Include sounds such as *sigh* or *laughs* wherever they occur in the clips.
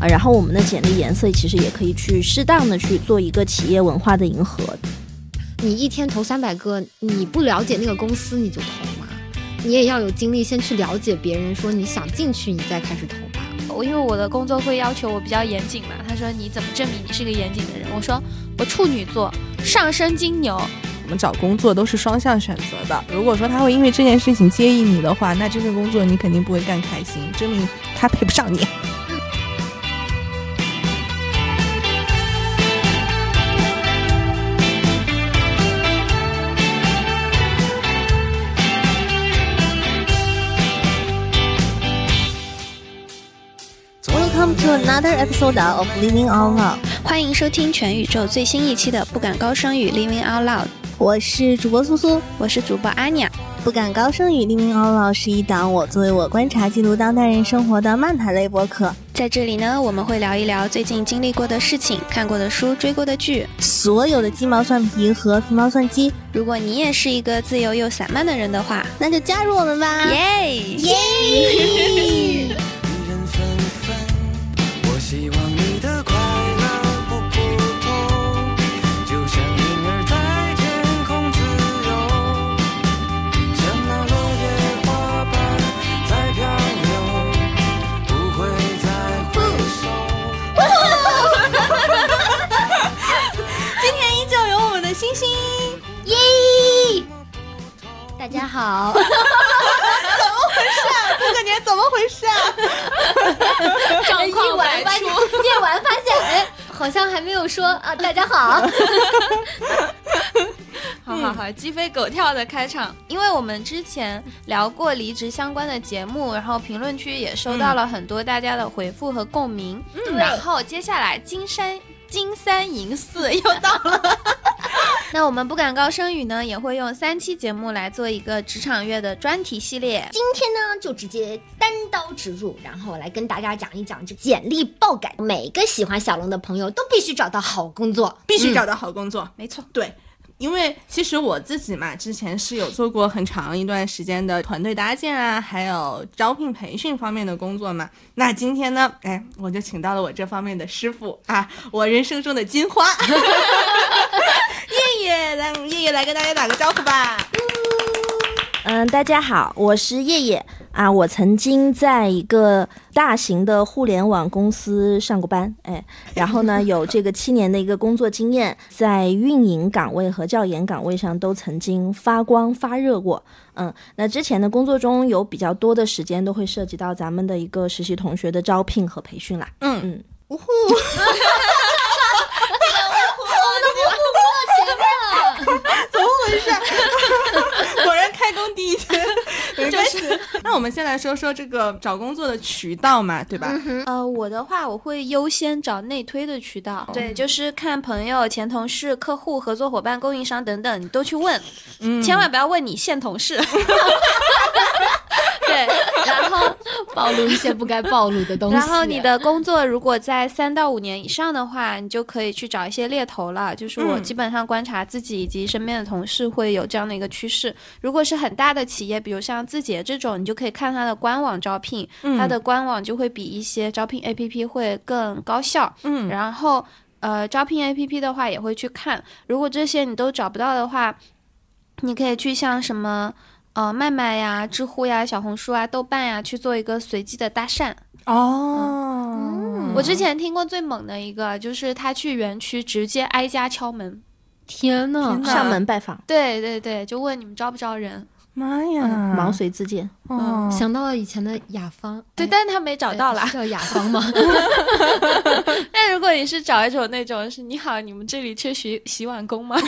啊，然后我们的简历颜色其实也可以去适当的去做一个企业文化的迎合。你一天投三百个，你不了解那个公司你就投吗？你也要有精力先去了解别人，说你想进去，你再开始投吧。我因为我的工作会要求我比较严谨嘛，他说你怎么证明你是个严谨的人？我说我处女座，上升金牛。我们找工作都是双向选择的。如果说他会因为这件事情介意你的话，那这份工作你肯定不会干开心，证明他配不上你。Another episode of Living Out Loud。欢迎收听全宇宙最新一期的《不敢高声语 Living Out Loud》。我是主播苏苏，我是主播阿尼亚。不敢高声语 Living Out Loud 是一档我作为我观察记录当代人生活的漫谈类播客。在这里呢，我们会聊一聊最近经历过的事情、看过的书、追过的剧，所有的鸡毛蒜皮和皮毛蒜鸡。如果你也是一个自由又散漫的人的话，那就加入我们吧！耶耶！大家好，怎么回事啊？过个年怎么回事啊？状况完发现，*laughs* 念完发现，哎，好像还没有说啊，大家好。*laughs* 好好好，鸡飞狗跳的开场，因为我们之前聊过离职相关的节目，然后评论区也收到了很多大家的回复和共鸣。嗯，然后接下来金山金三银四又到了，那我们不敢高声语呢，也会用三期节目来做一个职场月的专题系列。今天呢，就直接单刀直入，然后来跟大家讲一讲这简历爆改。每个喜欢小龙的朋友都必须找到好工作，必须找到好工作。没错，对。因为其实我自己嘛，之前是有做过很长一段时间的团队搭建啊，还有招聘培训方面的工作嘛。那今天呢，哎，我就请到了我这方面的师傅啊，我人生中的金花，*laughs* 叶叶来，叶叶来跟大家打个招呼吧。大家好，我是叶叶啊。我曾经在一个大型的互联网公司上过班，哎，然后呢，有这个七年的一个工作经验，在运营岗位和教研岗位上都曾经发光发热过。嗯，那之前的工作中有比较多的时间都会涉及到咱们的一个实习同学的招聘和培训啦。嗯嗯，呜呼。怎么回事？果然开工第一天，没关系。那我们先来说说这个找工作的渠道嘛，对吧？呃，我的话，我会优先找内推的渠道，对，就是看朋友、前同事、客户、合作伙伴、供应商等等，你都去问，千万不要问你现同事。*laughs* *laughs* 对，然后 *laughs* 暴露一些不该暴露的东西。然后你的工作如果在三到五年以上的话，你就可以去找一些猎头了。就是我基本上观察自己以及身边的同事会有这样的一个趋势。如果是很大的企业，比如像字节这种，你就可以看它的官网招聘，它的官网就会比一些招聘 APP 会更高效。嗯，然后呃，招聘 APP 的话也会去看。如果这些你都找不到的话，你可以去像什么。呃，麦麦呀、知乎呀、小红书啊、豆瓣呀，去做一个随机的搭讪哦。我之前听过最猛的一个，就是他去园区直接挨家敲门，天呐，上门拜访，对对对，就问你们招不招人。妈呀，毛遂自荐。哦，想到了以前的雅芳，对，但是他没找到啦。叫雅芳吗？*laughs* 那如果你是找一种那种是你好，你们这里缺洗洗碗工吗？*laughs*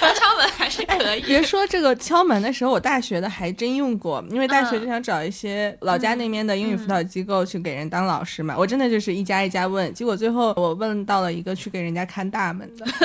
敲门还是可以。别说这个敲门的时候，我大学的还真用过，因为大学就想找一些老家那边的英语辅导机构去给人当老师嘛。我真的就是一家一家问，结果最后我问到了一个去给人家看大门的。*laughs*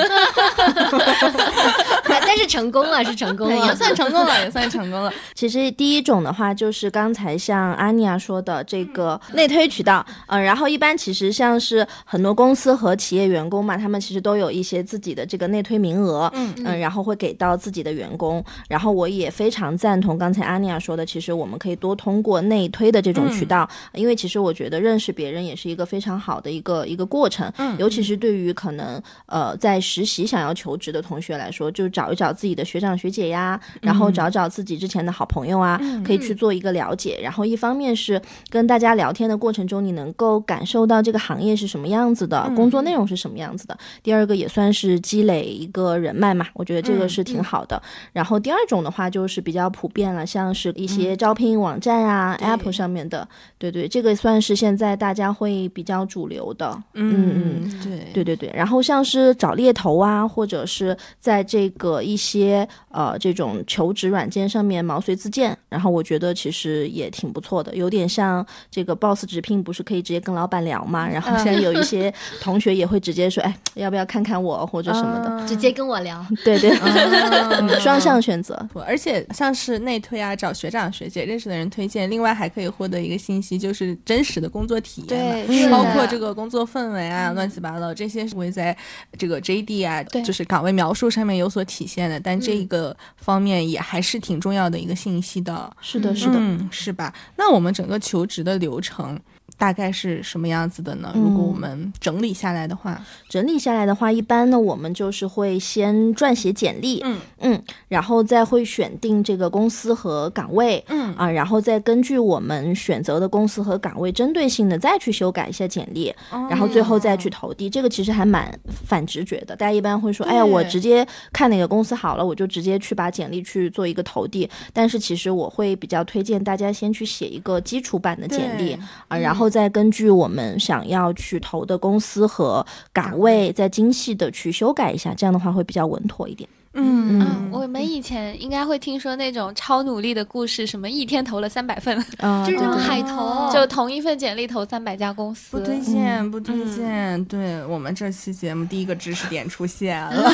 那但是成功了，是成功了，也算成功了，也算成功了。其实第一种的话，就是刚才像阿尼亚说的这个内推渠道，嗯、然后一般其实像是很多公司和企业员工嘛，他们其实都有一些自己的这个内推名额，嗯。然后会给到自己的员工。然后我也非常赞同刚才阿尼亚说的，其实我们可以多通过内推的这种渠道，因为其实我觉得认识别人也是一个非常好的一个一个过程，尤其是对于可能呃在实习想要求职的同学来说，就找一找自己的学长学姐呀，然后找找自己之前的好朋友啊，可以去做一个了解。然后一方面是跟大家聊天的过程中，你能够感受到这个行业是什么样子的，工作内容是什么样子的。第二个也算是积累一个人脉嘛，我觉得这个是挺好的。然后第二种的话就是比较普遍了，像是一些招聘网站啊、App 上面的，对对，这个算是现在大家会比较主流的。嗯嗯，对对对对，然后像是找猎头啊，或者是在这个一些呃这种求职软件上面毛遂自荐，然后我觉得其实也挺不错的，有点像这个 Boss 直聘，不是可以直接跟老板聊嘛？然后现在有一些同学也会直接说，哎，要不要看看我或者什么的？直接跟我聊。对对，*laughs* 嗯双向选择。而且像是内推啊，找学长学姐认识的人推荐，另外还可以获得一个信息，就是真实的工作体验嘛。对，包括这个工作氛围啊，乱七八糟这些是会在这个 JD 啊，就是岗位描述上面有所体现的。但这个方面也还是挺重要的一个信息的。是的，是的。嗯，是吧？那我们整个求职的流程大概是什么样子的呢？如果我们整理下来的话，整理下来的话，一般呢，我们就是会先撰写简历，嗯嗯，然后再会选定这个公司和岗位，嗯啊，然后再根据我们选择的公司和岗位针对性的再去修改一下简历，然后最后再去投递。这个其实还蛮反直觉的，大家一般会说，哎呀，我直接看哪个公司好了，我就直接去把简历去做一个投递。但是其实我会比较推荐大家先去写一个基础版的简历啊，然后再根据我们想要去投的公司和岗位，再精细的去修改一下，这样的话会比较稳妥一点。嗯嗯，我们以前应该会听说那种超努力的故事，什么一天投了三百份，*laughs* 啊，就是那种海投，就同一份简历投三百家公司不。推荐，不推荐。对我们这期节目第一个知识点出现了。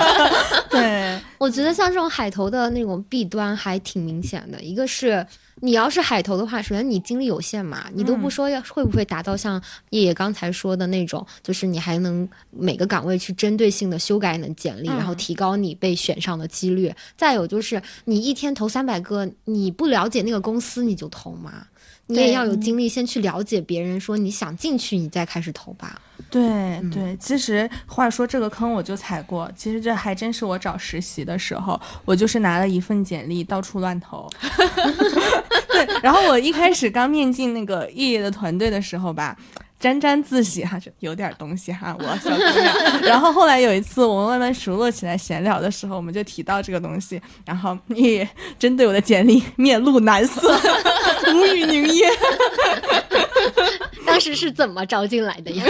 *laughs* 对，我觉得像这种海投的那种弊端还挺明显的。一个是你要是海投的话，首先你精力有限嘛，你都不说要会不会达到像叶叶刚才说的那种，就是你还能每个岗位去针对性的修改你的简历，然后提高你被选上的几率。再有就是你一天投三百个，你不了解那个公司你就投吗？你也要有精力先去了解别人，说你想进去，你再开始投吧。对对，其实话说这个坑我就踩过，其实这还真是我找实习的时候，我就是拿了一份简历到处乱投。*laughs* 对，然后我一开始刚面进那个叶叶的团队的时候吧。沾沾自喜哈，就有点东西哈，我小姑娘。*laughs* 然后后来有一次我们慢慢熟络起来闲聊的时候，我们就提到这个东西，然后叶叶针对我的简历面露难色，*laughs* 无语凝噎。当时是怎么招进来的呀？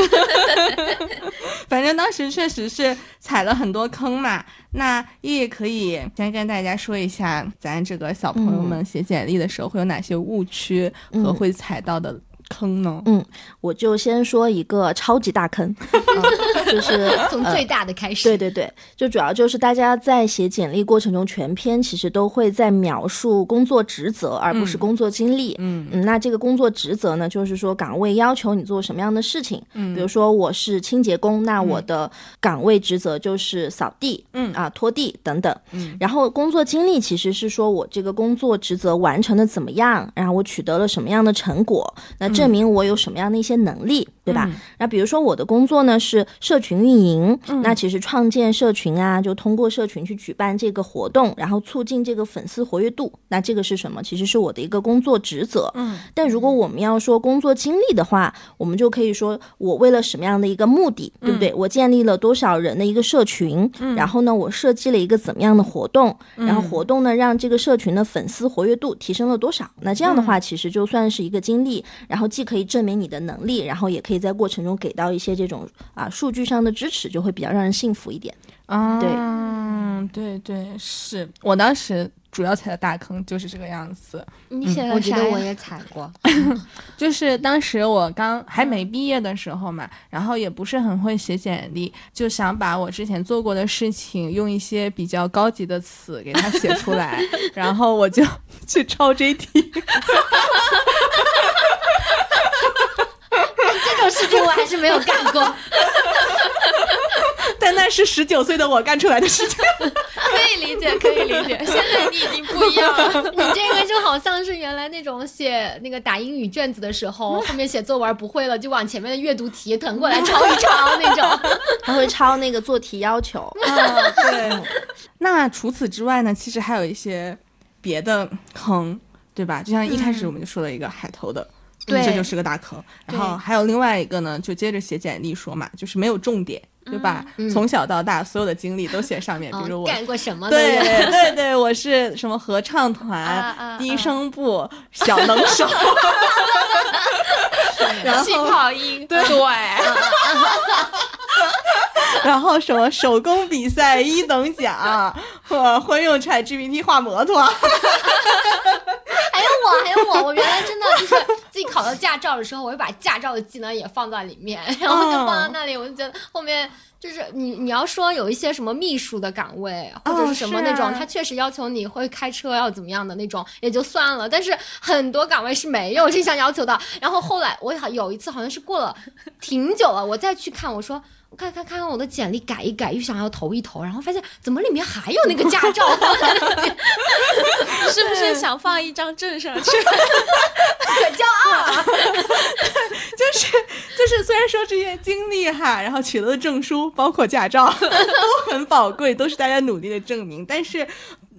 *laughs* 反正当时确实是踩了很多坑嘛。那叶可以先跟大家说一下，咱这个小朋友们写简历的时候会有哪些误区和会踩到的坑呢？嗯，我就先说一个超级大坑，*laughs* 啊就是 *laughs* 呃从最大的开始。对对对，就主要就是大家在写简历过程中，全篇其实都会在描述工作职责，而不是工作经历。嗯嗯，那这个工作职责呢，就是说岗位要求你做什么样的事情。嗯比如说我是清洁工，那我的岗位职责就是扫地，嗯啊拖地等等。嗯然后工作经历其实是说我这个工作职责完成的怎么样，然后我取得了什么样的成果，那证明我有什么样的一些能力，对吧？嗯那比如说我的工作呢是社群运营，那其实创建社群啊，就通过社群去举办这个活动，然后促进这个粉丝活跃度。那这个是什么？其实是我的一个工作职责。嗯，但如果我们要说工作经历的话，我们就可以说我为了什么样的一个目的，对不对？我建立了多少人的一个社群，然后呢，我设计了一个怎么样的活动，然后活动呢让这个社群的粉丝活跃度提升了多少？那这样的话，其实就算是一个经历，然后既可以证明你的能力，然后也可以在过程中给到一些这种啊数据上的支持，就会比较让人信服一点。啊，对嗯，对对，是我当时主要踩的大坑就是这个样子。你写了我觉得我也踩过。*laughs* 就是当时我刚还没毕业的时候嘛，然后也不是很会写简历，就想把我之前做过的事情用一些比较高级的词给它写出来，*laughs* 然后我就 *laughs* 去抄 JT。事情我还是没有干过。*laughs* 但那是十九岁的我干出来的事情。*laughs* 可以理解，可以理解。*laughs* 现在你已经不一样了。你这个就好像是原来那种写那个打英语卷子的时候，后面写作文不会了，就往前面的阅读题腾过来抄一抄那种。他会抄那个做题要求。啊，对。那除此之外呢，其实还有一些别的坑，对吧？就像一开始我们就说了一个海投的。对这就是个大坑。然后还有另外一个呢，就接着写简历说嘛，就是没有重点，对吧？嗯从小到大所有的经历都写上面，比如我哦干过什么的？对对对，我是什么合唱团、啊啊低声部、小能手，*laughs* 然后气泡音，对，然后什么手工比赛一等奖，或会用 ChatGPT 画摩托，*laughs* 还有我，还有我，我原来真的就是自己考到驾照的时候，我会把驾照的技能也放在里面，然后就放在那里，我就觉得。就是你，你要说有一些什么秘书的岗位，或者是什么那种，他确实要求你会开车，要怎么样的那种，也就算了。但是很多岗位是没有这项要求的。然后后来我好有一次好像是过了挺久了，我再去看，我说我看看看看我的简历改一改，又想要投一投，然后发现怎么里面还有那个驾照 *laughs* 是不是想放一张证上去？可骄傲啊！就 *laughs* 是就是，虽然说这些经历哈，然后取得的证书，包括驾照，*laughs* 都很宝贵，都是大家努力的证明，但是。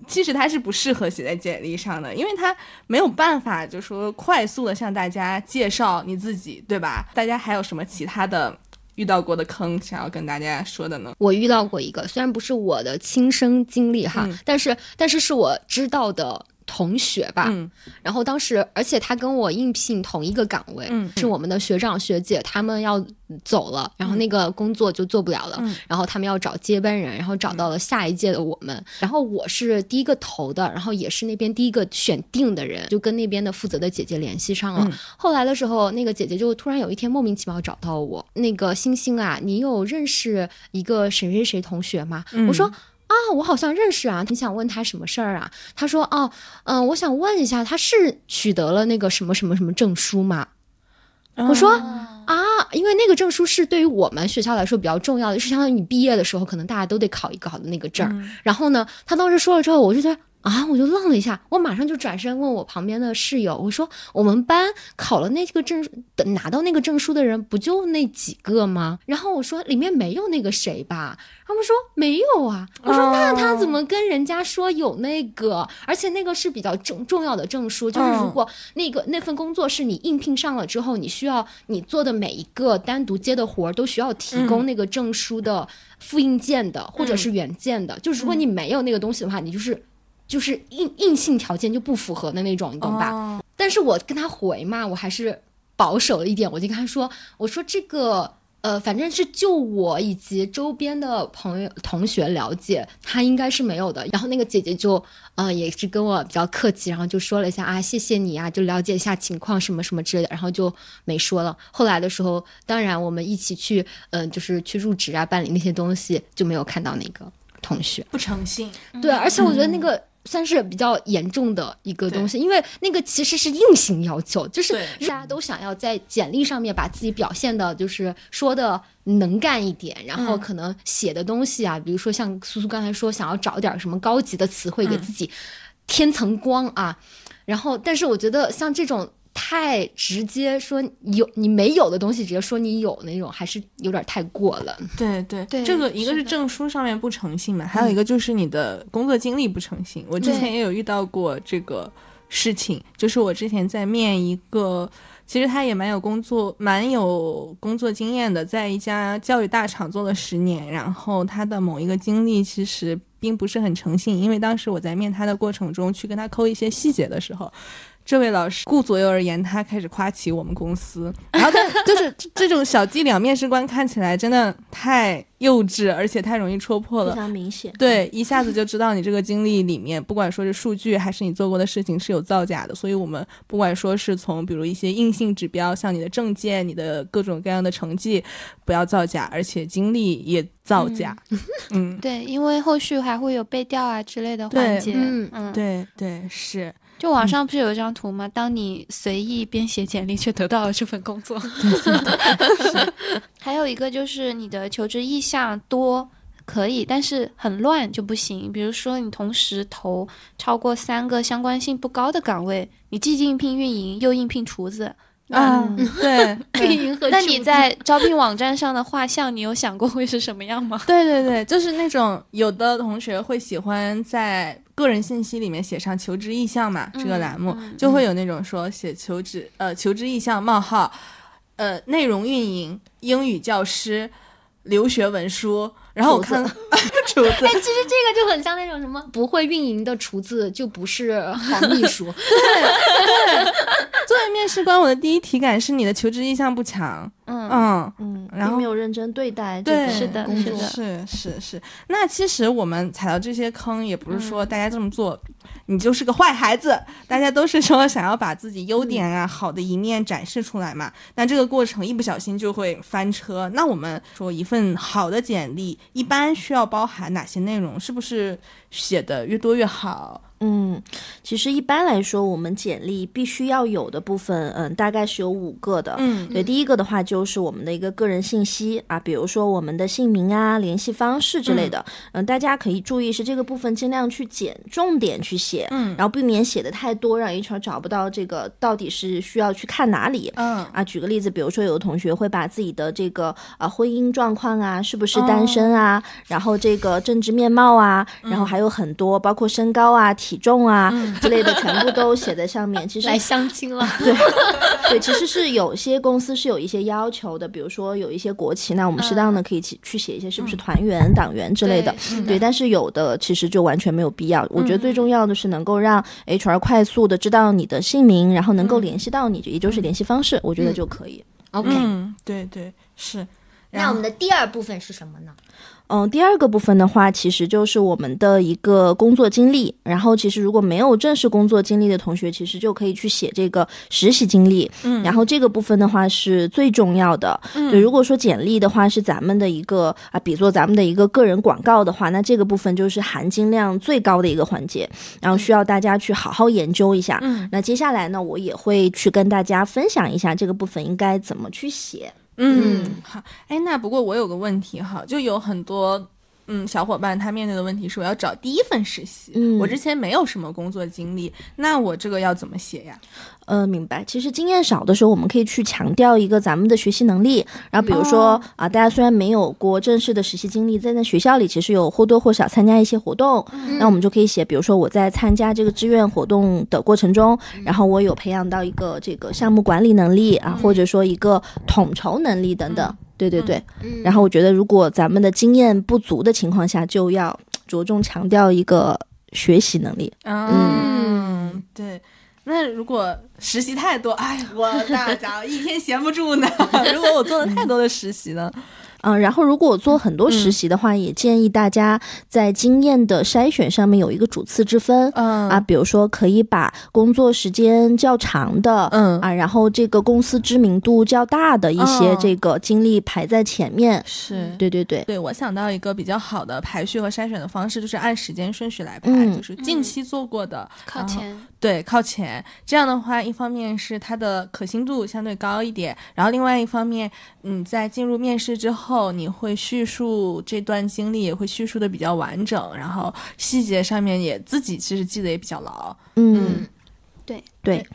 其实它是不适合写在简历上的，因为它没有办法，就说快速的向大家介绍你自己，对吧？大家还有什么其他的遇到过的坑想要跟大家说的呢？我遇到过一个，虽然不是我的亲身经历哈，嗯但是但是是我知道的同学吧。嗯然后当时，而且他跟我应聘同一个岗位，嗯是我们的学长学姐，他们要走了，然后那个工作就做不了了，嗯然后他们要找接班人，然后找到了下一届的我们，然后我是第一个投的，然后也是那边第一个选定的人，就跟那边的负责的姐姐联系上了。嗯后来的时候，那个姐姐就突然有一天莫名其妙找到我，那个星星啊，你有认识一个谁谁谁同学吗？嗯我说。啊，我好像认识啊，你想问他什么事儿啊？他说，哦，嗯、我想问一下，他是取得了那个什么什么什么证书吗？我说啊，因为那个证书是对于我们学校来说比较重要的，是相当于你毕业的时候，可能大家都得考一个好的那个证儿。然后呢，他当时说了之后，我就觉得啊，我就愣了一下，我马上就转身问我旁边的室友，我说我们班考了那个证，等拿到那个证书的人不就那几个吗？然后我说里面没有那个谁吧？他们说没有啊。我说那他怎么跟人家说有那个？而且那个是比较重重要的证书，就是如果那个那份工作是你应聘上了之后，你需要你做的每一个单独接的活儿都需要提供那个证书的复印件的，或者是原件的。就是如果你没有那个东西的话，你就是就是硬硬性条件就不符合的那种，你懂吧？哦但是我跟他回嘛，我还是保守了一点，我就跟他说，我说这个。呃，反正是就我以及周边的朋友同学了解，他应该是没有的。然后那个姐姐就，呃，也是跟我比较客气，然后就说了一下啊，谢谢你啊，就了解一下情况什么什么之类的，然后就没说了。后来的时候，当然我们一起去，嗯、就是去入职啊，办理那些东西，就没有看到那个同学。不诚信，对，而且我觉得那个算是比较严重的一个东西，因为那个其实是硬性要求，就是大家都想要在简历上面把自己表现的，就是说的能干一点，然后可能写的东西啊，比如说像苏苏刚才说，想要找点什么高级的词汇给自己添层光啊，然后但是我觉得像这种。太直接说有你没有的东西，直接说你有那种，还是有点太过了。对对对这个一个是证书上面不诚信嘛，还有一个就是你的工作经历不诚信。我之前也有遇到过这个事情，就是我之前在面一个，其实他也蛮有工作蛮有工作经验的，在一家教育大厂做了十年，然后他的某一个经历其实并不是很诚信，因为当时我在面他的过程中去跟他抠一些细节的时候。这位老师顾左右而言他，开始夸起我们公司，然后他就是这 *laughs* 这种小伎俩，面试官看起来真的太幼稚，而且太容易戳破了非。常明显。对，一下子就知道你这个经历里面，*laughs* 不管说是数据还是你做过的事情是有造假的。所以我们不管说是从比如一些硬性指标，像你的证件、你的各种各样的成绩，不要造假，而且经历也造假。嗯，对，因为后续还会有背调啊之类的环节。嗯嗯，对对是，就网上不是有一张图吗？当你随意编写简历，却得到了这份工作。*laughs* 还有一个就是你的求职意向多。可以，但是很乱就不行。比如说，你同时投超过三个相关性不高的岗位，你既应聘运营，又应聘厨子，嗯，对 *laughs* 对运营和那你在招聘网站上的画像，你有想过会是什么样吗？对对对，就是那种有的同学会喜欢在个人信息里面写上求职意向嘛，这个栏目、嗯就会有那种说写求职呃求职意向冒号呃内容运营英语教师留学文书，然后我看厨子 *laughs* 哎，其实这个就很像那种什么不会运营的厨子就不是好秘书，*laughs* 作为面试官，我的第一体感是你的求职意向不强，嗯嗯。嗯，然后没有认真对待这对，个是的工作是的是是是。那其实我们踩到这些坑，也不是说大家这么做，你就是个坏孩子。大家都是说想要把自己优点啊、好的一面展示出来嘛。那这个过程一不小心就会翻车。那我们说一份好的简历，一般需要包含哪些内容？是不是写的越多越好？嗯，其实一般来说，我们简历必须要有的部分，嗯，大概是有五个的。嗯对，第一个的话就是我们的一个个人信息啊，比如说我们的姓名啊、联系方式之类的。嗯、大家可以注意是这个部分尽量去简重点去写，嗯然后避免写的太多，让 HR 找不到这个到底是需要去看哪里。嗯啊，举个例子，比如说有的同学会把自己的这个啊婚姻状况啊，是不是单身啊，然后这个政治面貌啊，然后还有很多包括身高啊、体重啊、之类的，全部都写在上面。其实 *laughs* 来相亲了。*laughs* 对对，其实是有些公司是有一些要求的，比如说有一些国企，那我们适当的可以去去写一些是不是团员、党员之类的。对，但是有的其实就完全没有必要。我觉得最重要的是能够让 HR 快速的知道你的姓名，然后能够联系到你，也就是联系方式，我觉得就可以。OK，、嗯，对对是。那我们的第二部分是什么呢？嗯，第二个部分的话，其实就是我们的一个工作经历。然后，其实如果没有正式工作经历的同学，其实就可以去写这个实习经历。嗯然后这个部分的话是最重要的。嗯对，如果说简历的话是咱们的一个啊，比作咱们的一个个人广告的话，那这个部分就是含金量最高的一个环节，然后需要大家去好好研究一下。嗯那接下来呢，我也会去跟大家分享一下这个部分应该怎么去写。嗯，好，哎，那不过我有个问题哈，就有很多嗯小伙伴他面对的问题是，我要找第一份实习，嗯我之前没有什么工作经历，那我这个要怎么写呀？呃，明白。其实经验少的时候，我们可以去强调一个咱们的学习能力。然后比如说啊、大家虽然没有过正式的实习经历，在那学校里其实有或多或少参加一些活动，那我们就可以写，比如说我在参加这个志愿活动的过程中，然后我有培养到一个这个项目管理能力啊，或者说一个统筹能力等等。对对对。嗯然后我觉得，如果咱们的经验不足的情况下，就要着重强调一个学习能力。嗯，对。那如果实习太多，哎，我大 *laughs* 家伙一天闲不住呢。*laughs* 如果我做了太多的实习呢？嗯，然后如果我做很多实习的话，也建议大家在经验的筛选上面有一个主次之分。嗯啊，比如说可以把工作时间较长的，嗯啊，然后这个公司知名度较大的一些嗯这个经历排在前面。是对对对，对，我想到一个比较好的排序和筛选的方式，就是按时间顺序来排，嗯就是近期做过的，靠前，对，靠前。这样的话，一方面是它的可信度相对高一点，然后另外一方面，嗯，在进入面试之后，你会叙述这段经历，也会叙述的比较完整，然后细节上面也自己其实记得也比较牢。嗯，对对。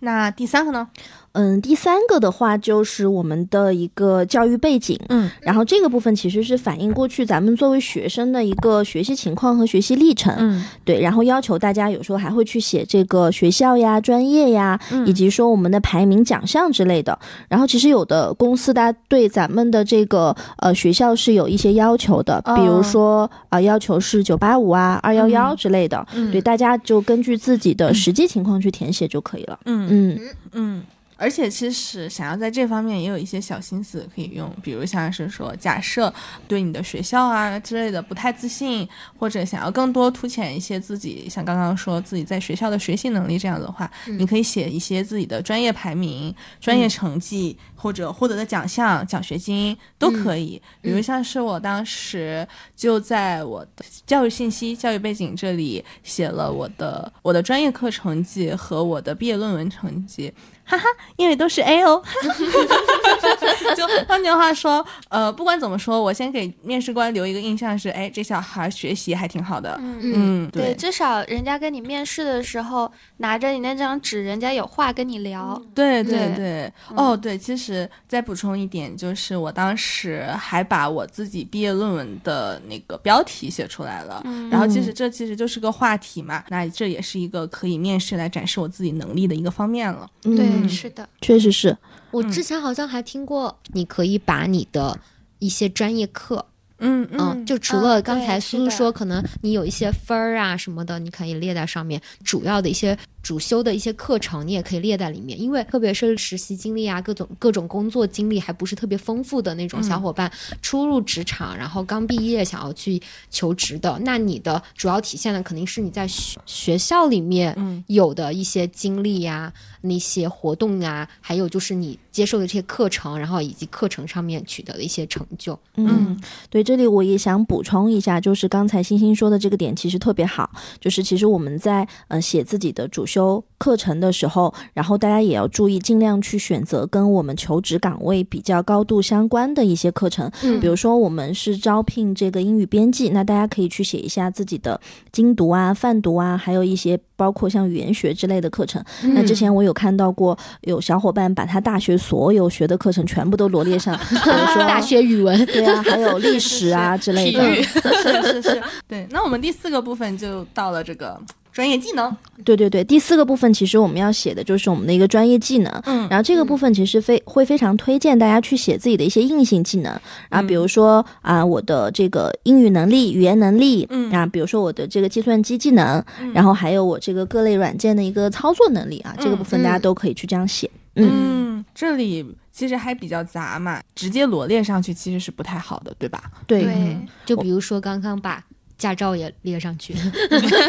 那第三个呢？嗯，第三个的话就是我们的一个教育背景，嗯，然后这个部分其实是反映过去咱们作为学生的一个学习情况和学习历程，嗯。对，然后要求大家有时候还会去写这个学校呀、专业呀，以及说我们的排名、奖项之类的。然后其实有的公司大家对咱们的这个呃学校是有一些要求的，比如哦说啊、呃要求是九八五啊、二幺幺之类的，嗯。对，大家就根据自己的实际情况去填写就可以了。嗯。嗯。嗯而且其实想要在这方面也有一些小心思可以用，比如像是说，假设对你的学校啊之类的不太自信，或者想要更多凸显一些自己，像刚刚说自己在学校的学习能力这样的话，你可以写一些自己的专业排名、专业成绩、或者获得的奖项、奖学金都可以。比如像是我当时就在我的教育信息、教育背景这里写了我的我的专业课成绩和我的毕业论文成绩。哈哈，因为都是 A 哦。*laughs* 就换句话说，呃，不管怎么说，我先给面试官留一个印象是，哎，这小孩学习还挺好的。嗯嗯，对，至少人家跟你面试的时候拿着你那张纸，人家有话跟你聊。对对对对，哦对，其实再补充一点，就是我当时还把我自己毕业论文的那个标题写出来了，然后其实这其实就是个话题嘛，那这也是一个可以面试来展示我自己能力的一个方面了。嗯，对，是的，确实是。我之前好像还听过，你可以把你的一些专业课，嗯嗯，就除嗯了刚才苏苏说，可能你有一些分儿啊什么的，你可以列在上面，主要的一些主修的一些课程，你也可以列在里面。因为特别是实习经历啊，各种各种工作经历还不是特别丰富的那种小伙伴，初入职场，然后刚毕业想要去求职的，那你的主要体现的肯定是你在学学校里面嗯有的一些经历呀、那些活动啊，还有就是你接受的这些课程，然后以及课程上面取得的一些成就。嗯，对，这里我也想补充一下，就是刚才星星说的这个点其实特别好，就是其实我们在呃写自己的主修课程的时候，然后大家也要注意，尽量去选择跟我们求职岗位比较高度相关的一些课程，嗯比如说我们是招聘这个英语编辑，那大家可以去写一下自己的精读啊、泛读啊，还有一些包括像语言学之类的课程。那之前我有看到过有小伙伴把他大学所有学的课程全部都罗列上，*laughs* 比如说大学语文，对啊，还有历史啊之类的。是 *laughs* 是是，对。那我们第四个部分就到了这个专业技能。对对对，第四个部分其实我们要写的就是我们的一个专业技能。嗯然后这个部分其实非会非常推荐大家去写自己的一些硬性技能啊，比如说啊我的这个英语能力、语言能力，嗯啊，比如说我的这个计算机技能，然后还有我这个各类软件的一个操作能力啊，这个部分大家都可以去这样写。嗯，嗯，这里其实还比较杂嘛，直接罗列上去其实是不太好的，对吧？对，对，就比如说刚刚把驾照也列上去，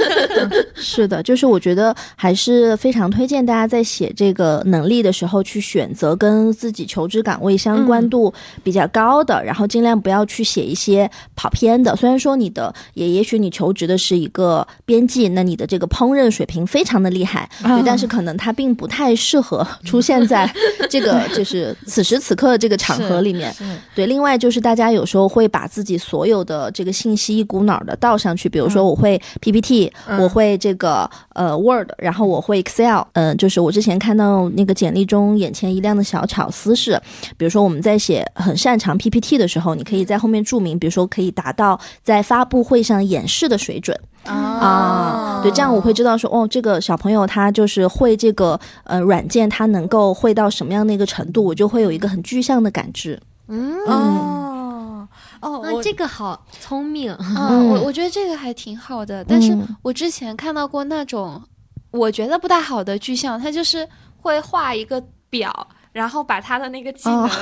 *laughs* 是的，就是我觉得还是非常推荐大家在写这个能力的时候，去选择跟自己求职岗位相关度比较高的，然后尽量不要去写一些跑偏的。虽然说你的也也许你求职的是一个编辑，那你的这个烹饪水平非常的厉害，对，但是可能它并不太适合出现在这个 *laughs* 就是此时此刻的这个场合里面。对，另外就是大家有时候会把自己所有的这个信息一股脑的倒上去，比如说我会 PPT，、我会这个呃 Word，然后我会 Excel，嗯、就是我之前看到那个简历中眼前一亮的小巧思是，比如说我们在写很擅长 PPT 的时候，你可以在后面注明，比如说可以达到在发布会上演示的水准。啊，对，这样我会知道说，哦，这个小朋友他就是会这个呃软件，他能够会到什么样的一个程度，我就会有一个很具象的感知。嗯，哦哦，那，这个好聪明，嗯，*laughs* 我我觉得这个还挺好的，但是嗯我之前看到过那种我觉得不大好的具象，它就是会画一个表，然后把他的那个技能。哦 *laughs*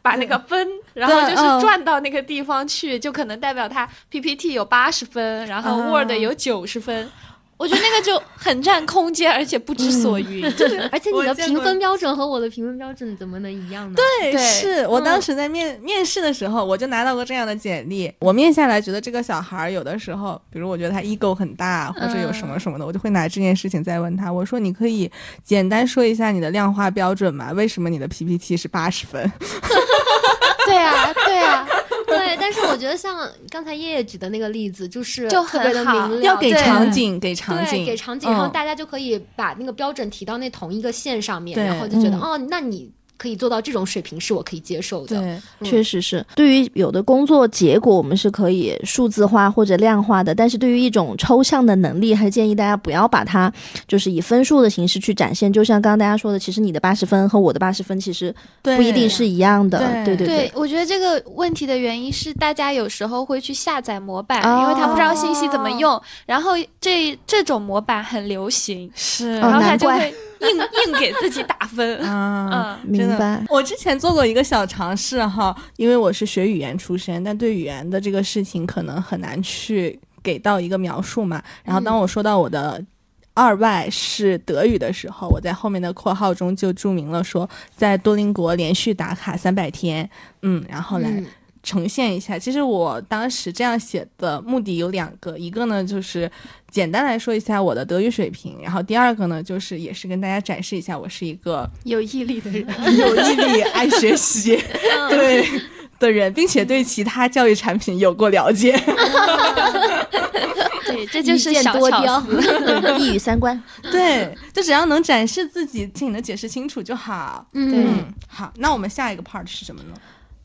把那个分，*laughs* 然后就是嗯转到那个地方去，就可能代表他 PPT 有八十分，然后啊 Word 有九十分。我觉得那个就很占空间，而且不知所云。就是而且你的评分标准和我的评分标准怎么能一样呢？对，对是我当嗯时在面、面试的时候，我就拿到过这样的简历。我面下来觉得这个小孩儿有的时候，比如我觉得他 ego 很大，或者有什么什么的，我就会拿这件事情再问他。我说你可以简单说一下你的量化标准吗？为什么你的 PPT 是八十分？*laughs* 对啊，对啊，对对，但是我觉得像刚才叶叶举的那个例子，就是就特别的很好明了，要给对场景，给场对，景，给场景，然后嗯。大家就可以把那个标准提到那同一个线上面，然后就觉得、嗯。哦，那你可以做到这种水平是我可以接受的。对，确实是，对于有的工作结果，我们是可以数字化或者量化的，但是对于一种抽象的能力，还是建议大家不要把它就是以分数的形式去展现。就像刚刚大家说的，其实你的八十分和我的八十分其实不一定是一样的。对对对对，我觉得这个问题的原因是，大家有时候会去下载模板，哦因为他不知道信息怎么用，然后这这种模板很流行，是，哦然后他就会硬 *laughs* 硬给自己打分。啊。嗯，真的明白。我之前做过一个小尝试哈，因为我是学语言出身，但对语言的这个事情可能很难去给到一个描述嘛。然后当我说到我的二外是德语的时候，我在后面的括号中就注明了说，在多邻国连续打卡三百天，嗯，然后来嗯呈现一下。其实我当时这样写的目的有两个，一个呢就是简单来说一下我的德语水平，然后第二个呢就是也是跟大家展示一下我是一个有毅力的人，有毅力、爱学习，*laughs* 对的人，并且对其他教育产品有过了解。*laughs* 对，这就是小巧多雕思。一语三关，*laughs* 对，就只要能展示自己，请你能解释清楚就好。嗯嗯，好，那我们下一个 part 是什么呢？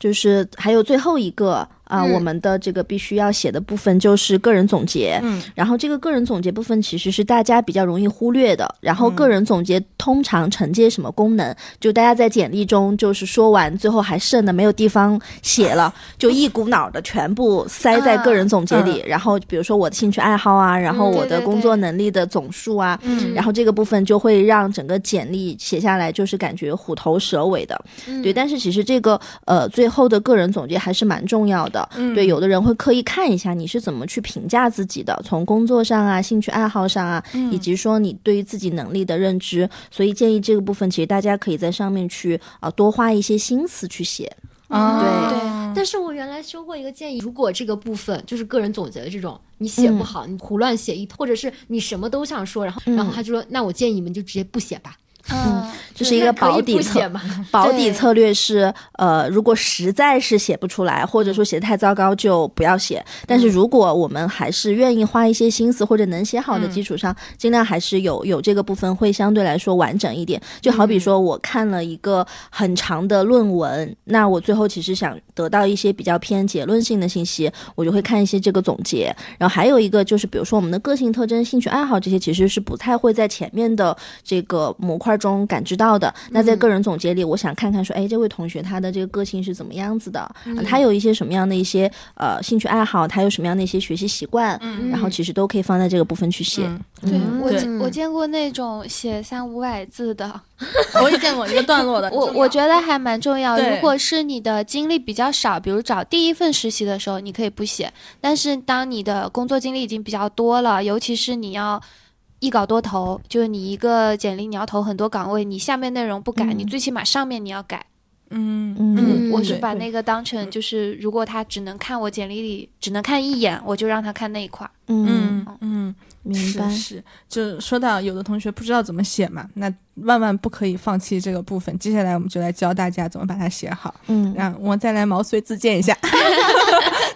就是还有最后一个啊、嗯我们的这个必须要写的部分就是个人总结。嗯然后这个个人总结部分其实是大家比较容易忽略的。然后个人总结通常承接什么功能？就大家在简历中就是说完，最后还剩的没有地方写了，*laughs* 就一股脑的全部塞在个人总结里。然后比如说我的兴趣爱好啊，然后我的工作能力的总数啊，嗯然后这个部分就会让整个简历写下来就是感觉虎头蛇尾的。对，但是其实这个呃最后的个人总结还是蛮重要的。嗯。对，有的人会刻意看一下你是怎么去评价自己的，从工作上啊、兴趣爱好上啊，嗯。以及说你对于自己能力的认知。所以建议这个部分，其实大家可以在上面去啊、呃多花一些心思去写。啊。对。但是我原来修过一个建议，如果这个部分就是个人总结的这种，你写不好，你胡乱写一，或者是你什么都想说，然后、然后他就说，那我建议你们就直接不写吧，嗯，*laughs* 这是一个保底策。*laughs* 保底策略是，呃，如果实在是写不出来，或者说写的太糟糕，就不要写。但是如果我们还是愿意花一些心思，或者能写好的基础上，尽量还是有有这个部分会相对来说完整一点。就好比说我看了一个很长的论文，那我最后其实想得到一些比较偏结论性的信息，我就会看一些这个总结。然后还有一个就是，比如说我们的个性特征、兴趣爱好这些，其实是不太会在前面的这个模块中感知到的。那在个人总结里，我想看看说，哎，这位同学他的这个个性是怎么样子的，他有一些什么样的一些呃兴趣爱好，他有什么样的一些学习习惯，嗯然后其实都可以放在这个部分去写。对我我见过那种写三五百字的，我也见过一个段落的，我我觉得还蛮重要。如果是你的经历比较少，比如找第一份实习的时候，你可以不写。但是当你的工作经历已经比较多了，尤其是你要一稿多投，就是你一个简历你要投很多岗位，你下面内容不改，嗯你最起码上面你要改。嗯嗯我是把那个当成就是，如果他只能看我简历里只能看一眼，我就让他看那一块。嗯，嗯嗯，明白是。是，就说到有的同学不知道怎么写嘛，那万万不可以放弃这个部分。接下来我们就来教大家怎么把它写好。嗯让我再来毛遂自荐一下。*laughs*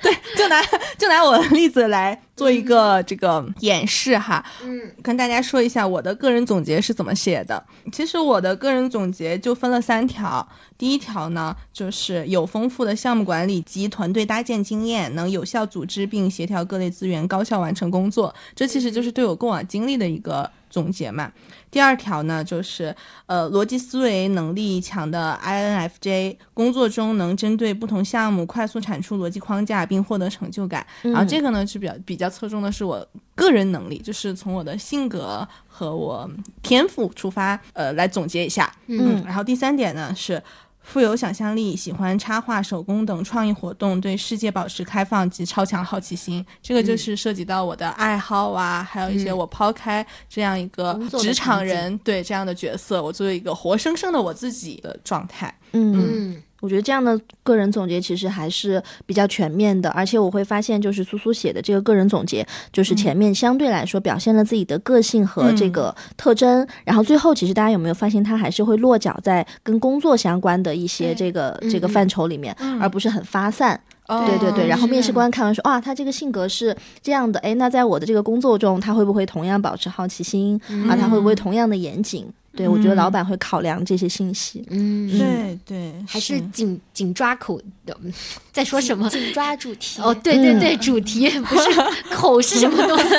对，就拿就拿我的例子来做一个这个演示哈。嗯，跟大家说一下我的个人总结是怎么写的。其实我的个人总结就分了三条。第一条呢，就是有丰富的项目管理及团队搭建经验，能有效组织并协调各类资源，高效完成工作。这其实就是对我过往经历的一个总结嘛。第二条呢，就是呃逻辑思维能力强的 INFJ，工作中能针对不同项目快速产出逻辑框架并获得成就感。然后这个呢是比较比较侧重的是我个人能力，就是从我的性格和我天赋出发，呃来总结一下。嗯然后第三点呢是。富有想象力，喜欢插画、手工等创意活动，对世界保持开放及超强好奇心，这个就是涉及到我的爱好啊，还有一些我抛开这样一个职场人对这样的角色，我作为一个活生生的我自己的状态。嗯。嗯我觉得这样的个人总结其实还是比较全面的，而且我会发现，就是苏苏写的这个个人总结，就是前面相对来说表现了自己的个性和这个特征，然后最后其实大家有没有发现，他还是会落脚在跟工作相关的一些这个这个范畴里面，而不是很发散。哦对对对，然后面试官看完说啊，他这个性格是这样的，哎，那在我的这个工作中，他会不会同样保持好奇心、啊？他会不会同样的严谨？对我觉得老板会考量这些信息。嗯，对对，还是紧紧抓口的。嗯在说什么？紧抓主题哦，对对对，主题不是 *laughs* 口是什么东西？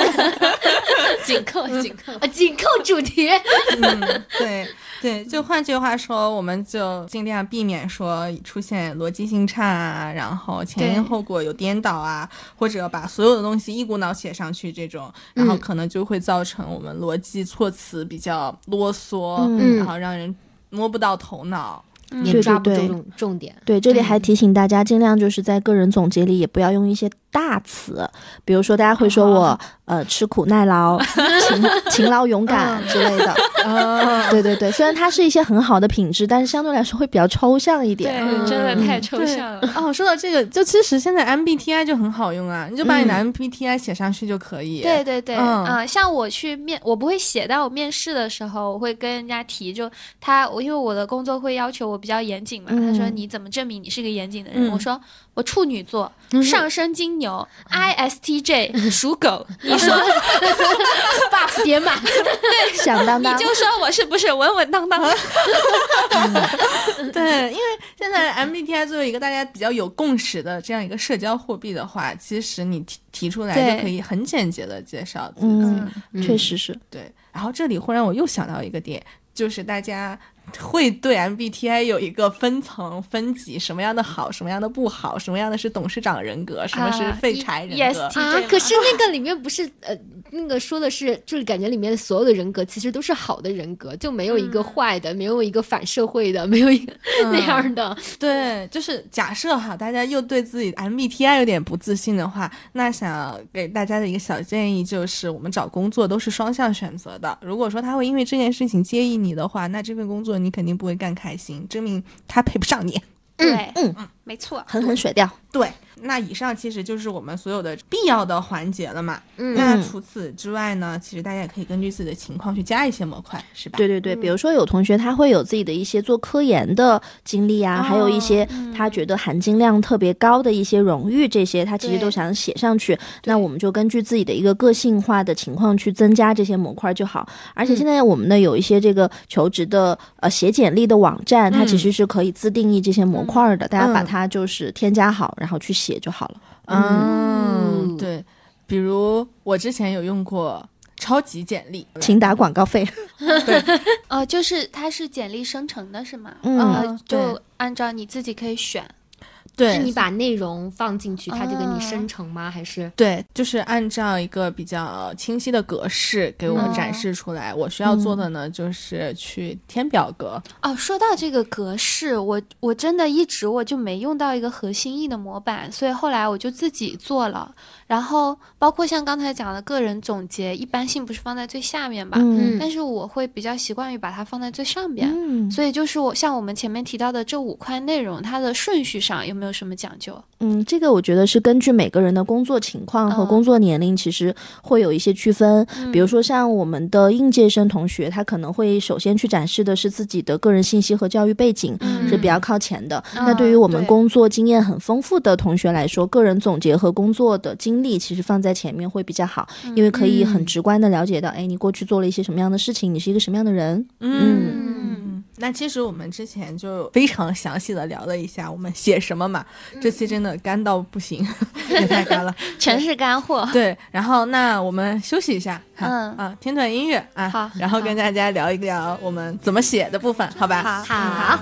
*laughs* 紧扣紧扣。啊，紧扣主题。*laughs* 嗯，对对，就换句话说，我们就尽量避免说出现逻辑性差啊，然后前因后果有颠倒啊，或者把所有的东西一股脑写上去这种，然后嗯可能就会造成我们逻辑措辞比较啰嗦，嗯然后让人摸不到头脑。也抓不住重重点。对，这里还提醒大家，尽量就是在个人总结里也不要用一些大词，比如说大家会说我、呃吃苦耐劳、*laughs* 勤勤劳勇敢之类的。*laughs* 对对对，虽然它是一些很好的品质，但是相对来说会比较抽象一点。对，真的嗯太抽象了。哦，说到这个，就其实现在 MBTI 就很好用啊，你就把你的 MBTI 写上去就可以。对对对，嗯嗯、像我去面，我不会写，但我面试的时候，我会跟人家提，就他，我因为我的工作会要求我比较严谨嘛，他说嗯你怎么证明你是个严谨的人？嗯我说我处女座，上升金牛，ISTJ *laughs* 属狗，你说 buff 叠满，响当当你就，说我是不是稳稳当当？*laughs* 对，因为现在 *laughs* MBTI 作为一个大家比较有共识的这样一个社交货币的话，其实你提提出来对就可以很简洁的介绍自己。确实是。对，然后这里忽然我又想到一个点，就是大家会对 MBTI 有一个分层分级，什么样的好，什么样的不好，什么样的是董事长人格，什么是啊废柴人格。啊，可是那个里面不是呃，那个说的是，就是感觉里面所有的人格其实都是好的人格，就没有一个坏的，没有一个反社会的，没有一个 *laughs* 那样的。对，就是假设哈，大家又对自己 MBTI 有点不自信的话，那想给大家的一个小建议就是，我们找工作都是双向选择的。如果说他会因为这件事情介意你的话，那这份工作你肯定不会干开心，证明他配不上你。对，嗯没错，狠狠甩掉。对，那以上其实就是我们所有的必要的环节了嘛。嗯。嗯。那除此之外呢，其实大家也可以根据自己的情况去加一些模块，是吧？对对对，比如说有同学他会有自己的一些做科研的经历啊，还有一些他觉得含金量特别高的一些荣誉，这些他其实都想写上去。那我们就根据自己的一个个性化的情况去增加这些模块就好。而且现在我们呢有一些这个求职的呃写简历的网站，它其实是可以自定义这些模块的，大家把嗯。它就是添加好，然后去写就好了。嗯，嗯对，比如我之前有用过超级简历，请打广告费。*laughs* 呃，就是它是简历生成的是吗？嗯就按照你自己可以选。对，是你把内容放进去，它就给你哦生成吗？还是对，就是按照一个比较清晰的格式给我们展示出来。我需要做的呢，就是去填表格。哦，说到这个格式，我我真的一直我就没用到一个核心意的模板，所以后来我就自己做了。然后包括像刚才讲的个人总结，一般性不是放在最下面吧？嗯但是我会比较习惯于把它放在最上边。嗯所以就是我像我们前面提到的这五块内容，它的顺序上有没有什么讲究？嗯，这个我觉得是根据每个人的工作情况和嗯工作年龄，其实会有一些区分。比如说像我们的应届生同学，他可能会首先去展示的是自己的个人信息和教育背景，是比较靠前的。那对于我们工作经验很丰富的同学来说，个人总结和工作的经历其实放在前面会比较好，因为可以很直观的了解到，哎，你过去做了一些什么样的事情，你是一个什么样的人。嗯，那其实我们之前就非常详细的聊了一下我们写什么嘛，这期真的干到不行，*laughs* 也太干了。*laughs* 全是干货。对，然后那我们休息一下，嗯啊，听段音乐啊，好然后跟大家聊一聊我们怎么写的部分，好吧？好好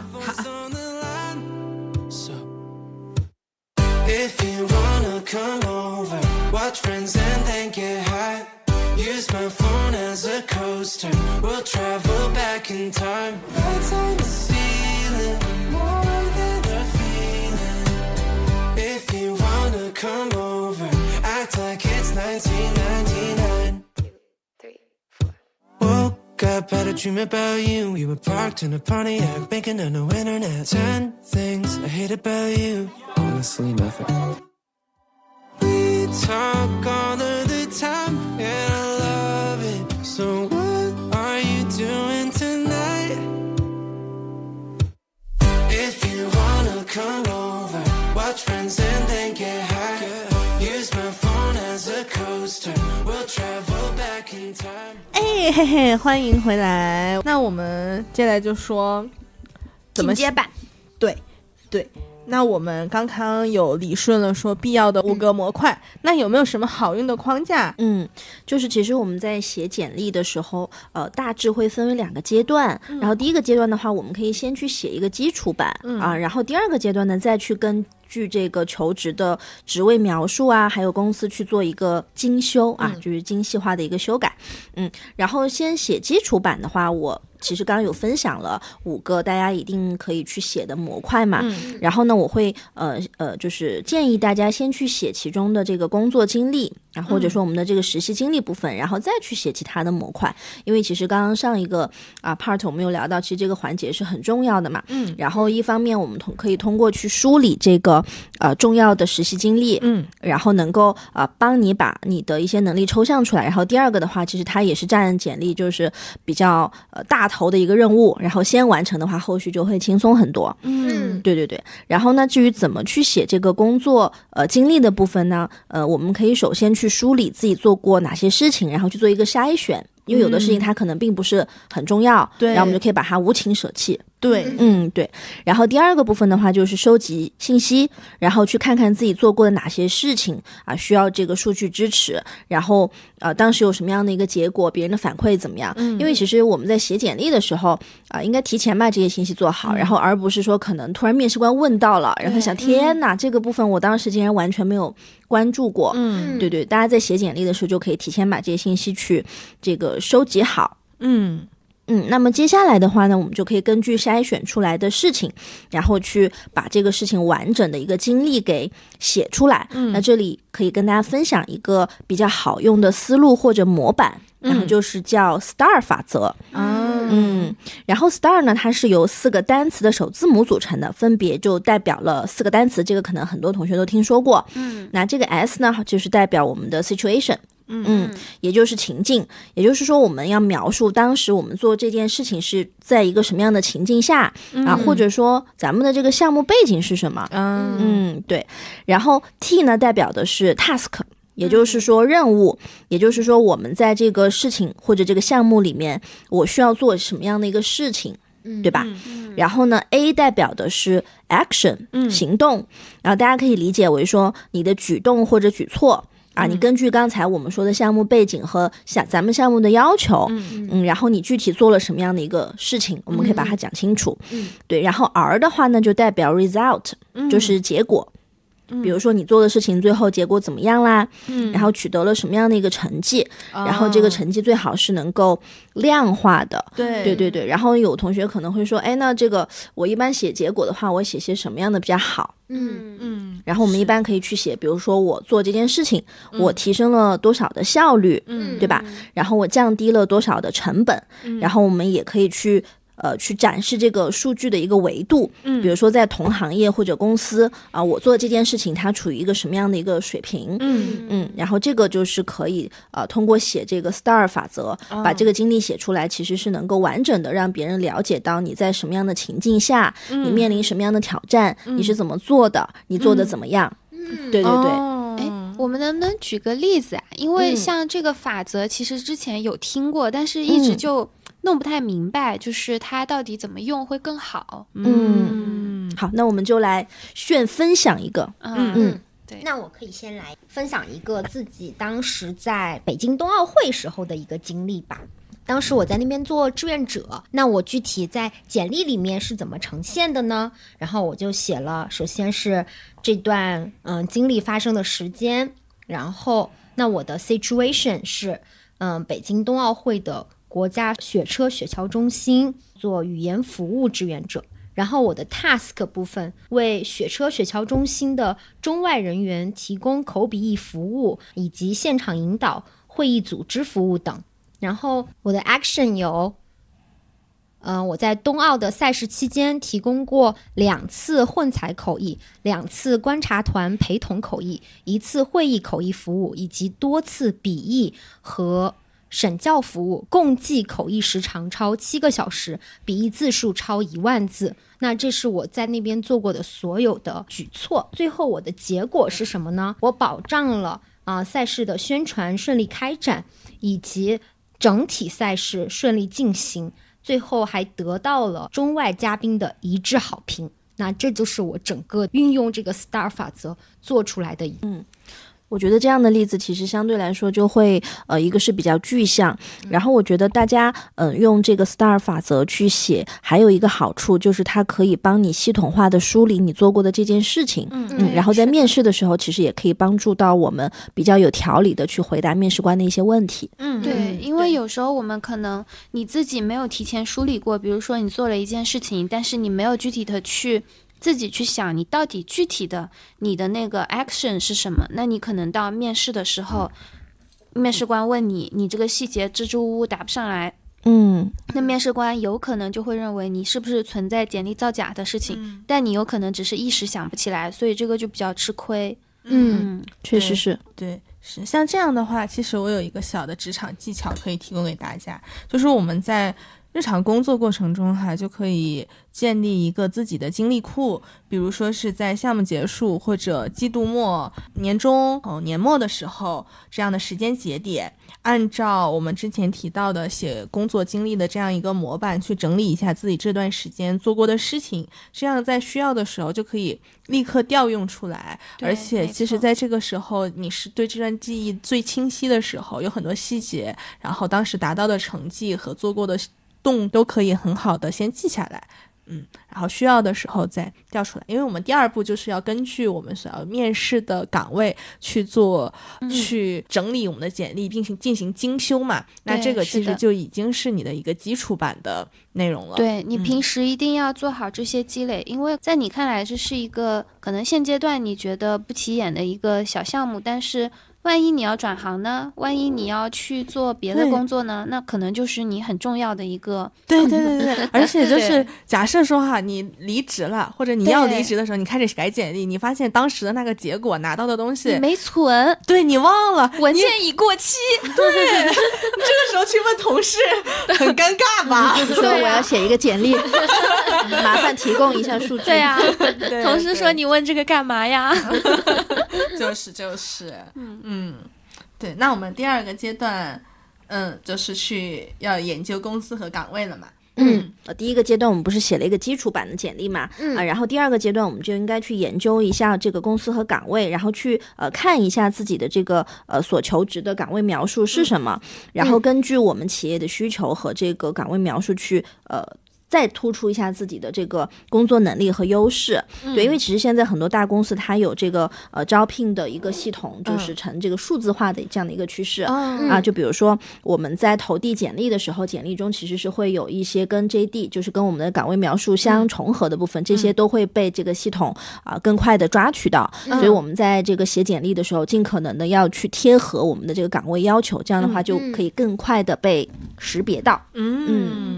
a coaster. We'll travel back in time. Lights on the ceiling, more than a feeling. If you wanna come over, act like it's 1999. Two, three, four. Woke up, had a dream about you. We were parked in a Pontiac, making on no internet. Ten things I hate about you. Honestly, nothing. We talk of the 嘿嘿，欢迎回来。那我们接下来就说怎么进阶版，对对。那我们刚刚有理顺了说必要的五个模块，那有没有什么好用的框架？嗯，就是其实我们在写简历的时候，呃，大致会分为两个阶段。然后第一个阶段的话，我们可以先去写一个基础版、啊，然后第二个阶段呢，再去根据这个求职的职位描述啊，还有公司去做一个精修啊，就是精细化的一个修改。嗯，然后先写基础版的话，我。其实刚刚有分享了五个大家一定可以去写的模块嘛，然后呢，我会呃呃，就是建议大家先去写其中的这个工作经历，然后或者说我们的这个实习经历部分，然后再去写其他的模块。因为其实刚刚上一个啊 part 我们有聊到，其实这个环节是很重要的嘛。嗯。然后一方面我们通可以通过去梳理这个呃重要的实习经历，嗯，然后能够啊、呃帮你把你的一些能力抽象出来。然后第二个的话，其实它也是占简历就是比较呃大头的一个任务，然后先完成的话，后续就会轻松很多。嗯对对对，然后呢，至于怎么去写这个工作呃经历的部分呢？呃，我们可以首先去梳理自己做过哪些事情，然后去做一个筛选。因为有的事情它可能并不是很重要，对然后我们就可以把它无情舍弃。对，嗯，对。然后第二个部分的话，就是收集信息，然后去看看自己做过的哪些事情啊，需要这个数据支持，然后呃，当时有什么样的一个结果，别人的反馈怎么样？因为其实我们在写简历的时候啊、应该提前把这些信息做好，然后而不是说可能突然面试官问到了，然后想，天哪，这个部分我当时竟然完全没有关注过。嗯对对，大家在写简历的时候就可以提前把这些信息去这个收集好。嗯嗯，那么接下来的话呢，我们就可以根据筛选出来的事情，然后去把这个事情完整的一个经历给写出来。嗯，那这里可以跟大家分享一个比较好用的思路或者模板，然后就是叫 STAR 法则。啊嗯，然后 STAR 呢，它是由四个单词的首字母组成的，分别就代表了四个单词，这个可能很多同学都听说过。嗯，那这个 S 呢，就是代表我们的 situation。嗯，也就是情境，也就是说，我们要描述当时我们做这件事情是在一个什么样的情境下、啊，或者说咱们的这个项目背景是什么。嗯。嗯，对。然后 T 呢，代表的是 task，也就是说任务，也就是说我们在这个事情或者这个项目里面，我需要做什么样的一个事情，对吧？然后呢，A 代表的是 action，行动，然后大家可以理解为说你的举动或者举措。啊，你根据刚才我们说的项目背景和项咱们项目的要求，嗯然后你具体做了什么样的一个事情，我们可以把它讲清楚。嗯，对。然后 R 的话呢，就代表 result，、就是结果。比如说你做的事情最后结果怎么样啦？嗯，然后取得了什么样的一个成绩？然后这个成绩最好是能够量化的。对对对对。然后有同学可能会说，哎，那这个我一般写结果的话，我写些什么样的比较好？嗯嗯然后我们一般可以去写，比如说我做这件事情，我提升了多少的效率，嗯对吧？然后我降低了多少的成本，然后我们也可以去。呃，去展示这个数据的一个维度，嗯，比如说在同行业或者公司啊、我做这件事情它处于一个什么样的一个水平，嗯。嗯，然后这个就是可以呃通过写这个 STAR 法则，把这个经历写出来，其实是能够完整的让别人了解到你在什么样的情境下，你面临什么样的挑战，你是怎么做的，你做的怎么样？嗯。对对对，哦。哎，我们能不能举个例子啊？因为嗯。像这个法则，其实之前有听过，但是一直嗯就弄不太明白，就是它到底怎么用会更好。嗯，好，那我们就来炫分享一个，嗯嗯对，那我可以先来分享一个自己当时在北京冬奥会时候的一个经历吧。当时我在那边做志愿者，那我具体在简历里面是怎么呈现的呢？然后我就写了，首先是这段嗯经历发生的时间，然后那我的 situation 是嗯北京冬奥会的国家雪车雪橇中心做语言服务志愿者。然后我的 task 部分为雪车雪橇中心的中外人员提供口笔译服务，以及现场引导、会议组织服务等。然后我的 action 有，嗯、我在冬奥的赛事期间提供过两次混采口译、两次观察团陪同口译、一次会议口译服务，以及多次笔译和审教服务，共计口译时长超七个小时，笔译字数超一万字。那这是我在那边做过的所有的举措。最后我的结果是什么呢？我保障了啊、赛事的宣传顺利开展，以及整体赛事顺利进行，最后还得到了中外嘉宾的一致好评。那这就是我整个运用这个 STAR 法则做出来的嗯我觉得这样的例子其实相对来说就会呃，一个是比较具象，然后我觉得大家嗯、呃、用这个 STAR 法则去写，还有一个好处就是它可以帮你系统化的梳理你做过的这件事情，嗯。嗯，然后在面试的时候其实也可以帮助到我们比较有条理的去回答面试官的一些问题。嗯，对，因为。有时候我们可能你自己没有提前梳理过，比如说你做了一件事情，但是你没有具体的去自己去想，你到底具体的你的那个 action 是什么？那你可能到面试的时候，面试官问你，你这个细节支支吾吾答不上来，嗯，那面试官有可能就会认为你是不是存在简历造假的事情，但你有可能只是一时想不起来，所以这个就比较吃亏。嗯。嗯确实是，对，是。像这样的话，其实我有一个小的职场技巧可以提供给大家，就是我们在日常工作过程中哈，就可以建立一个自己的经历库，比如说是在项目结束或者季度末、年终、哦年末的时候这样的时间节点，按照我们之前提到的写工作经历的这样一个模板去整理一下自己这段时间做过的事情，这样在需要的时候就可以立刻调用出来。而且其实在这个时候，你是对这段记忆最清晰的时候，有很多细节，然后当时达到的成绩和做过的动都可以很好的先记下来。嗯，然后需要的时候再调出来，因为我们第二步就是要根据我们所要面试的岗位去做，嗯去整理我们的简历，并行进行精修嘛。那这个其实就已经是你的一个基础版的内容了。对你嗯平时一定要做好这些积累，因为在你看来这是一个可能现阶段你觉得不起眼的一个小项目，但是万一你要转行呢？万一你要去做别的工作呢？那可能就是你很重要的一个。对对对对，*laughs* 而且就是假设说哈，你离职了，或者你要离职的时候，你开始改简历，你发现当时的那个结果拿到的东你西，没存，对你忘了，文件已过期。对 *laughs* 这个时候去问同事，很尴尬吧？*laughs* 说我要写一个简历，麻烦提供一下数据。对呀、对同事说你问这个干嘛呀？就是就是，嗯嗯对。那我们第二个阶段，嗯，就是去要研究公司和岗位了嘛。嗯，呃，第一个阶段我们不是写了一个基础版的简历嘛，嗯啊，然后第二个阶段我们就应该去研究一下这个公司和岗位，然后去呃看一下自己的这个呃所求职的岗位描述是什么，然后根据我们企业的需求和这个岗位描述去呃。再突出一下自己的这个工作能力和优势，对，因为其实现在很多大公司它有这个呃招聘的一个系统，就是呈这个数字化的这样的一个趋势，嗯。啊，就比如说我们在投递简历的时候，简历中其实是会有一些跟 JD，就是跟我们的岗位描述相重合的部分，这些都会被这个系统啊、更快的抓取到。所以我们在这个写简历的时候，尽可能的要去贴合我们的这个岗位要求，这样的话就可以更快的被识别到。嗯。我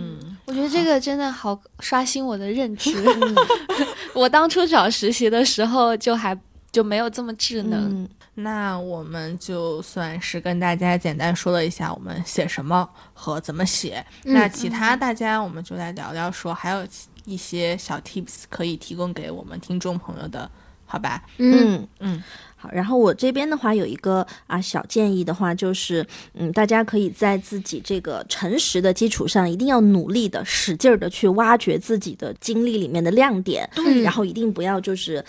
觉得这个真的好刷新我的认知。*laughs* *laughs* 我当初找实习的时候就还就没有这么智能。嗯，那我们就算是跟大家简单说了一下我们写什么和怎么写。那其他大家我们就来聊聊说，还有一些小 tips 可以提供给我们听众朋友的，好吧？嗯嗯嗯好，然后我这边的话有一个啊小建议的话，就是嗯，大家可以在自己这个诚实的基础上，一定要努力的、使劲儿的去挖掘自己的经历里面的亮点，对然后一定不要就是。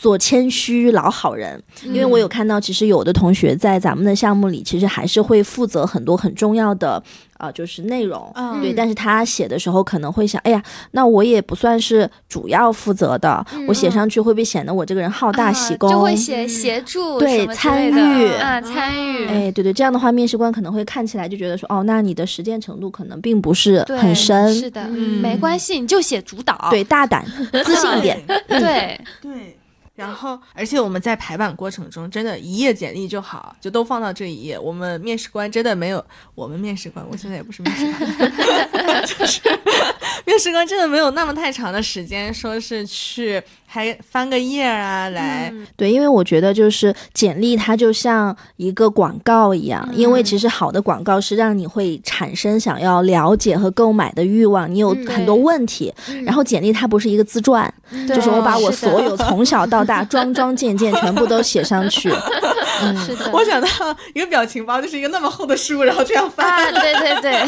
做谦虚老好人，因为我有看到，其实有的同学在咱们的项目里，其实还是会负责很多很重要的啊、就是内容，嗯对。但是他写的时候可能会想，哎呀，那我也不算是主要负责的，我写上去会不会显得我这个人好大喜功？啊就会写协助对参与啊，参与。哎，对对，这样的话，面试官可能会看起来就觉得说，哦，那你的实践程度可能并不是，很深，是的，嗯没关系，你就写主导。对，大胆、*laughs* 自信一点。对，对。然后，而且我们在排版过程中，真的一页简历就好，就都放到这一页。我们面试官真的没有，我们面试官，我现在也不是面试官，*laughs* 就是 *laughs* 面试官真的没有那么太长的时间，说是去还翻个页啊来。对，因为我觉得就是简历它就像一个广告一样，因为其实好的广告是让你会产生想要了解和购买的欲望，你有嗯很多问题，然后简历它不是一个自传，就是我把我所有从小到大，桩桩件件全部都写上去。*laughs* 嗯，是的，我想到一个表情包，就是一个那么厚的书，然后这样翻。啊，对对对，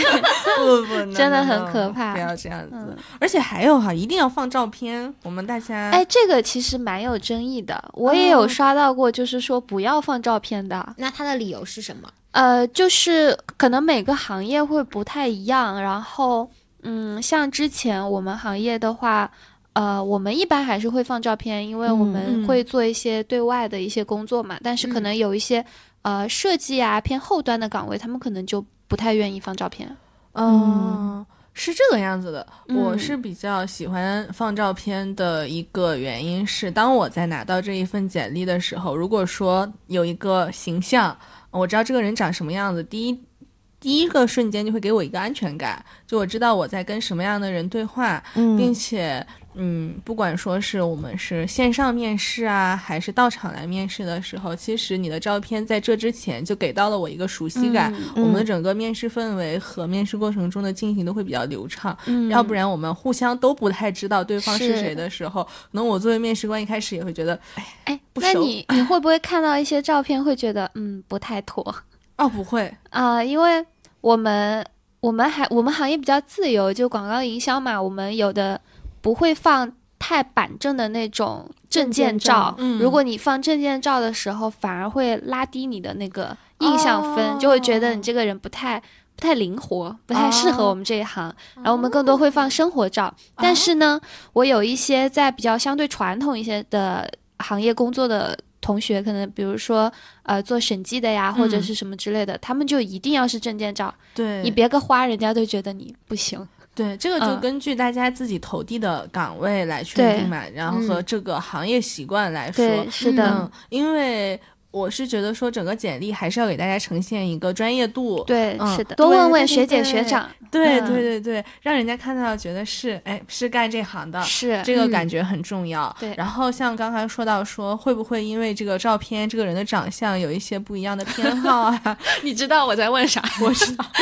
不不 *laughs* 不，*laughs* 真的很可怕不要这样子。嗯而且还有哈，一定要放照片。我们大家哎，这个其实蛮有争议的，我也有刷到过，就是说不要放照片的。那他的理由是什么？呃，就是可能每个行业会不太一样，然后嗯，像之前我们行业的话。呃，我们一般还是会放照片，因为我嗯们嗯会做一些对外的一些工作嘛。但是可能有一些、呃设计啊偏后端的岗位，他们可能就不太愿意放照片。嗯，是这个样子的。嗯我是比较喜欢放照片的一个原因是，当我在拿到这一份简历的时候，如果说有一个形象，我知道这个人长什么样子，第一。第一个瞬间就会给我一个安全感，就我知道我在跟什么样的人对话，嗯并且，嗯，不管说是我们是线上面试啊，还是到场来面试的时候，其实你的照片在这之前就给到了我一个熟悉感，嗯我们的整个面试氛围和面试过程中的进行都会比较流畅。嗯要不然我们互相都不太知道对方是是谁的时候，可能我作为面试官一开始也会觉得，哎，哎，不熟那你你会不会看到一些照片会觉得嗯不太妥？*laughs* 哦，不会，啊、因为我们我们还我们行业比较自由，就广告营销嘛，我们有的不会放太板正的那种证件照。嗯如果你放证件照的时候，反而会拉低你的那个印象分，哦就会觉得你这个人不太。不太灵活，不太适合我们这一行。然后我们更多会放生活照，但是呢，我有一些在比较相对传统一些的行业工作的同学，可能比如说呃做审计的呀，或者嗯是什么之类的，他们就一定要是证件照，对你别个花，人家都觉得你不行。对，这个就嗯根据大家自己投递的岗位来确定嘛，然后和这个行业习惯来说，对，是的，嗯，因为我是觉得说整个简历还是要给大家呈现一个专业度，对，嗯是的，多问问学姐学长，对嗯对对对，让人家看到觉得是哎是干这行的，是这个嗯感觉很重要。对然后像刚才说到说会不会因为这个照片这个人的长相有一些不一样的偏好啊？*laughs* 你知道我在问啥？我知道。*laughs*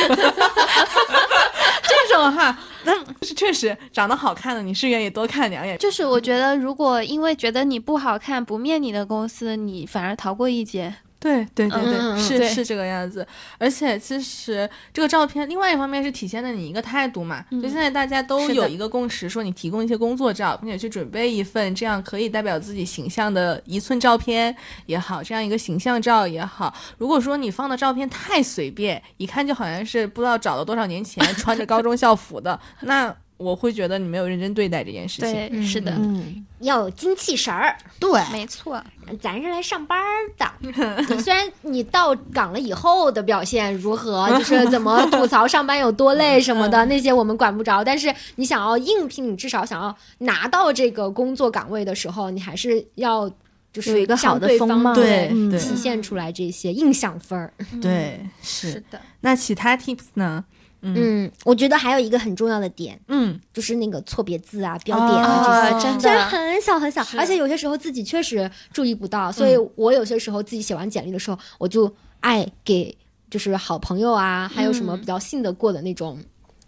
这种哈，那是确实长得好看的，你是愿意多看两眼。就是我觉得，如果因为觉得你不好看不面你的公司，你反而逃过一劫。对对对对，是是这个样子。而且其实这个照片，另外一方面是体现了你一个态度嘛。就现在大家都有一个共识，说你提供一些工作照，并且去准备一份这样可以代表自己形象的一寸照片也好，这样一个形象照也好。如果说你放的照片太随便，一看就好像是不知道找了多少年前穿着高中校服的，那我会觉得你没有认真对待这件事情。是的，嗯，要有精气神儿。对，没错。咱是来上班儿的，*laughs* 虽然你到岗了以后的表现如何，*laughs* 就是怎么吐槽上班有多累什么的，那些我们管不着。但是你想要应聘，你至少想要拿到这个工作岗位的时候，你还是要就是有一个好的风貌对嗯对体现出来这些印象分儿。对，是是。的，那其他 tips 呢？嗯。嗯，我觉得还有一个很重要的点，嗯，就是那个错别字啊、标点啊这些。虽然的，很小很小，而且有些时候自己确实注意不到，所以我有些时候自己写完简历的时候，我就爱给就是好朋友啊，还有什么比较信得过的那种，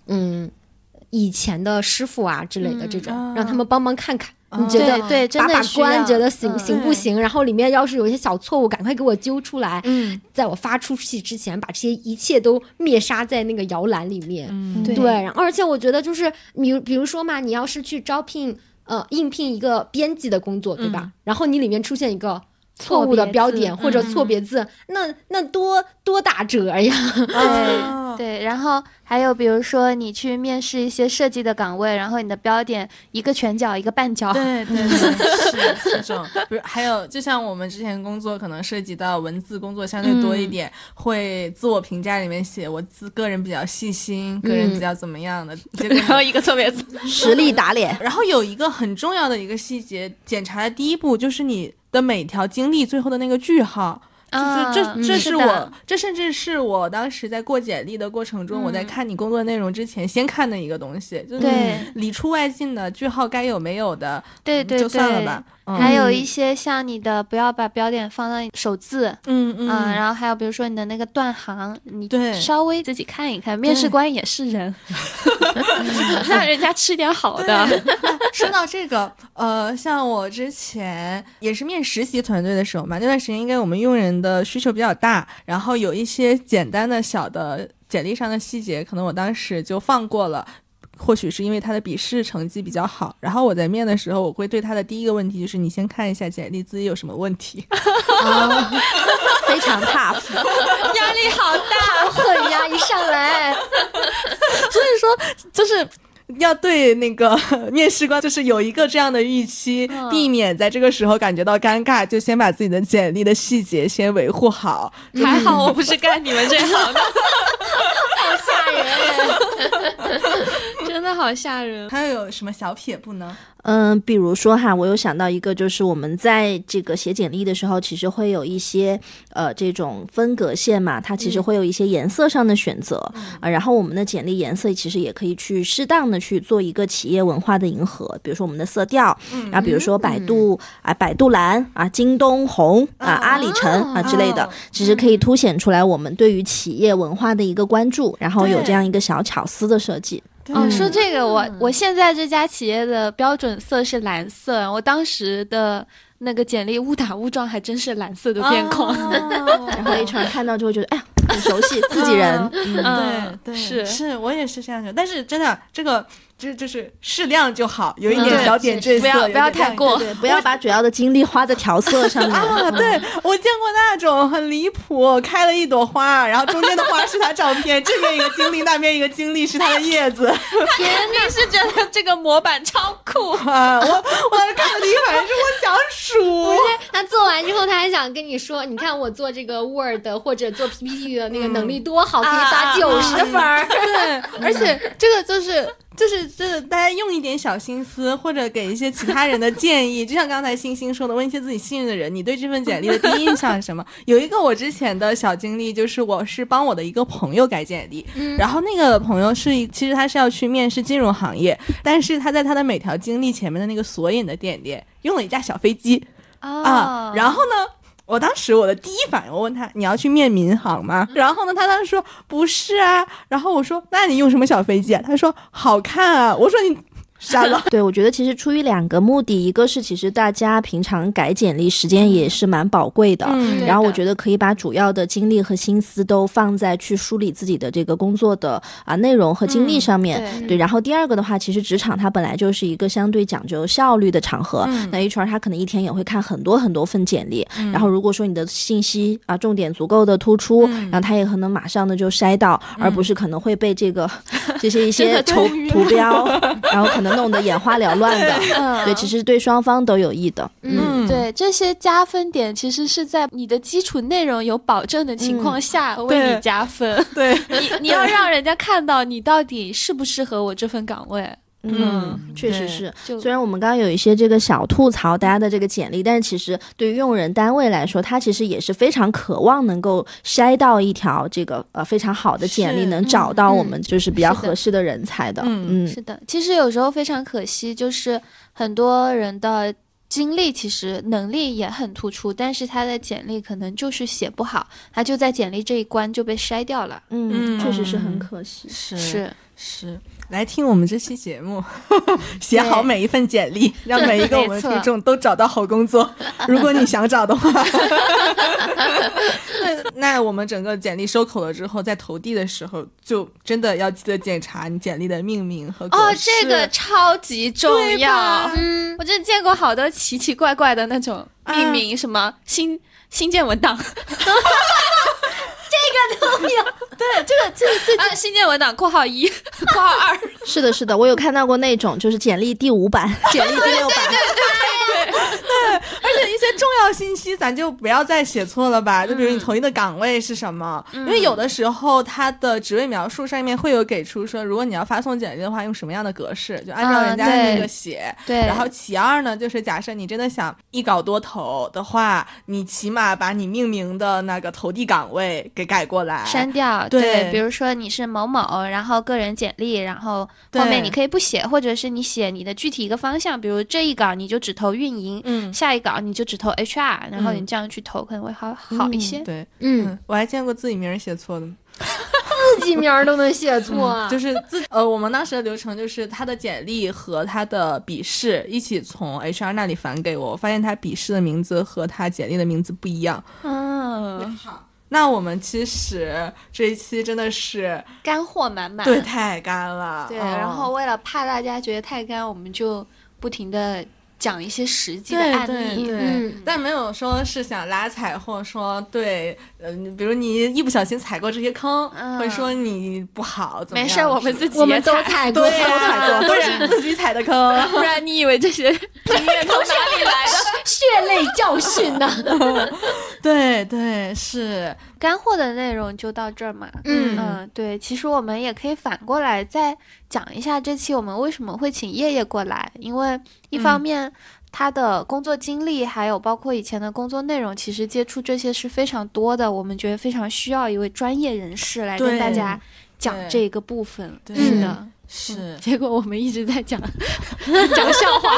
嗯，以前的师傅啊之类的这种，嗯让他们帮忙看看。哦你觉得对对，真把把关，觉得行嗯行不行？然后里面要是有一些小错误，赶快给我揪出来，嗯，在我发出去之前，把这些一切都灭杀在那个摇篮里面。嗯对对，然后而且我觉得就是你比如说嘛，你要是去招聘呃应聘一个编辑的工作，对吧？嗯然后你里面出现一个错误的标点或者嗯错别字，那那多多打折呀！*laughs* 哦对，然后还有比如说你去面试一些设计的岗位，然后你的标点一个全角一个半角，对对对，*laughs* 是是这种。比如还有，就像我们之前工作可能涉及到文字工作相对多一点，会自我评价里面写我自个人比较细心，个人比较怎么样的，*laughs* 结果然后一个错别字。*laughs* 实力打脸。然后有一个很重要的一个细节，检查的第一步就是你的每条经历最后的那个句号。啊就是这这嗯是我，这甚至是我当时在过简历的过程中，我在嗯。看你工作内容之前先看的一个东西，就是对。里出外进的句号该有没有的，对对就算了对吧。还有一些像你的不要把标点放到首字，嗯嗯嗯，然后还有比如说你的那个断行，你对稍微自己看一看，面试官也是人，*laughs* 让人家吃点好的。*laughs* 说到这个，呃，像我之前也是面实习团队的时候嘛，那段时间应该我们用人的需求比较大，然后有一些简单的小的简历上的细节，可能我当时就放过了。或许是因为他的笔试成绩比较好，然后我在面的时候，我会对他的第一个问题就是你先看一下简历自己有什么问题。哦 *laughs* 非常 tough。*laughs* 压力好大，*laughs* 狠呀！一上来，所以说，就是要对那个面试官，就是有一个这样的预期，避免在这个时候感觉到尴尬，就先把自己的简历的细节先维护好。还好我不是干你们这行的，好吓人。真的好吓人。还有什么小撇步呢？嗯，比如说哈，我有想到一个，就是我们在这个写简历的时候，其实会有一些呃这种分隔线嘛，它其实会有一些颜色上的选择啊、然后我们的简历颜色其实也可以去适当的去做一个企业文化的迎合，比如说我们的色调，啊，比如说百度啊、百度蓝啊、京东红啊、阿里橙啊之类的哦，其实可以凸显出来我们对于企业文化的一个关注，然后有这样一个小巧思的设计。哦，说这个，我我现在这家企业的标准色是蓝色，我当时的那个简历误打误撞还真是蓝色的边框。*laughs* 然后一传看到就会觉得，哎呀，很熟悉，自己人。嗯。嗯。对对，是。是我也是这样觉得，但是真的这个就就是适量就好，有一嗯点小点缀色，不要不要太过对，不要把主要的精力花在调色上面。*laughs* 啊，对我见过那种很离谱，开了一朵花，然后中间的花是他照片，这边一个经历，那边一个经历是他的叶子。*laughs* 肯定是觉得这个模板超酷。啊，我我看了第一反应是我想数，*laughs* 他做完之后，他还想跟你说，你看我做这个 Word 或者做 PPT 的那个能力多好，可以打九十分儿。对，而且这个就是。就是就是大家用一点小心思，或者给一些其他人的建议，*laughs* 就像刚才星星说的，问一些自己信任的人，你对这份简历的第一印象是什么？有一个我之前的小经历，就是我是帮我的一个朋友改简历，然后那个朋友是其实他是要去面试金融行业，但是他在他的每条经历前面的那个索引的点点用了一架小飞机，哦。啊，然后呢，我当时我的第一反应，我问他你要去面民航吗？然后呢，他当时说不是啊，然后我说那你用什么小飞机啊？他说好看啊，我说你删了。*laughs* 对，我觉得其实出于两个目的，一个是其实大家平常改简历时间也是蛮宝贵的，嗯然后我觉得可以把主要的精力和心思都放在去梳理自己的这个工作的啊内容和经历上面。对。对，然后第二个的话，其实职场它本来就是一个相对讲究效率的场合，那 HR 他可能一天也会看很多很多份简历，然后如果说你的信息啊重点足够的突出，然后他也可能马上的就筛到，而不是可能会被这个 *laughs* 这些一些图图标，*laughs* 然后可能弄得眼花缭乱的。*laughs* 嗯对，其实对双方都有益的。嗯，对，这些加分点其实是在你的基础内容有保证的情况下为你加分。对，你你要让人家看到你到底适不适合我这份岗位。嗯，确实是。虽然我们刚刚有一些这个小吐槽大家的这个简历，但是其实对于用人单位来说，他其实也是非常渴望能够筛到一条这个呃非常好的简历，能找到我们就是比较合适的人才的。嗯嗯是的，其实有时候非常可惜，就是很多人的经历其实能力也很突出，但是他的简历可能就是写不好，他就在简历这一关就被筛掉了。嗯，确实是很嗯可惜。是是，是。来听我们这期节目，*laughs* 写好每一份简历，让每一个我们听众都找到好工作。如果你想找的话，*laughs* 那那我们整个简历收口了之后，在投递的时候，就真的要记得检查你简历的命名和哦格，式。这个超级重要。嗯，我真的见过好多奇奇怪怪的那种命啊。名，什么新新建文档，*laughs* *laughs* 对这个这个最啊，新建文档（括号一）括号二，*laughs* 是的，是的，我有看到过那种就是简历第五版、简历第六版，对对对 *laughs* 而且一些重要信息，咱就不要再写错了吧。就比如你投递的岗位是什么，因为有的时候它的职位描述上面会有给出说，如果你要发送简历的话，用什么样的格式，就按照嗯人家的那个写。对，然后其二呢，就是假设你真的想一稿多投的话，你起码把你命名的那个投递岗位给改过来。删掉，对。比如说你是某某，然后个人简历，然后后面你可以不写，或者是你写你的具体一个方向，比如这一稿你就只投运营，嗯，下一稿你就只投 HR，然后你嗯这样去投可能会好好一些。对，嗯，嗯，我还见过自己名儿写错的。自己名儿都能写错，*laughs* 嗯 *laughs* 就是自呃，我们当时的流程就是他的简历和他的笔试一起从 HR 那里返给我，我发现他笔试的名字和他简历的名字不一样。嗯，好，那我们其实这一期真的是干货满满。对太干了，对，哦然后为了怕大家觉得太干，我们就不停的讲一些实际的案例。对对，嗯但没有说是想拉踩，或者说对，嗯、比如你一不小心踩过这些坑，嗯或者说你不好，怎么样没事儿，我们自己我们都踩 *laughs* 对都、踩过，都是自己踩的坑。不然你以为这些 *laughs* 经验从哪里来的？*laughs* 血泪教训呢。对对是，干货的内容就到这儿嘛。嗯嗯，对，其实我们也可以反过来再讲一下这期我们为什么会请叶叶过来，因为一方嗯面。他的工作经历，还有包括以前的工作内容，其实接触这些是非常多的。我们觉得非常需要一位专业人士来跟大家讲这个部分。对是的，是，结果我们一直在讲 *laughs* 讲笑话。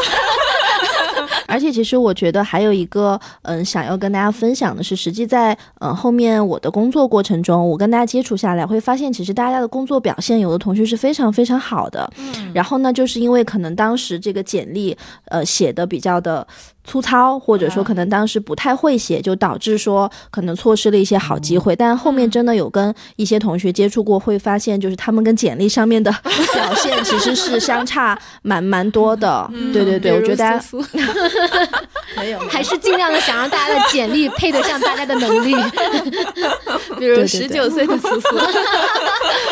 *laughs* 而且其实我觉得还有一个，嗯，想要跟大家分享的是，实际在嗯后面我的工作过程中，我跟大家接触下来，会发现其实大家的工作表现，有的同学是非常非常好的。嗯然后呢，就是因为可能当时这个简历，呃，写的比较的粗糙，或者说可能当时不太会写，就导致说可能错失了一些好机会。但后面真的有跟一些同学接触过，会发现就是他们跟简历上面的 *laughs* 表现其实是相差蛮蛮多的。对对对，我觉得 *laughs* 没有还是尽量的想让大家的简历配得上大家的能力。*laughs* 比如十九岁的苏苏，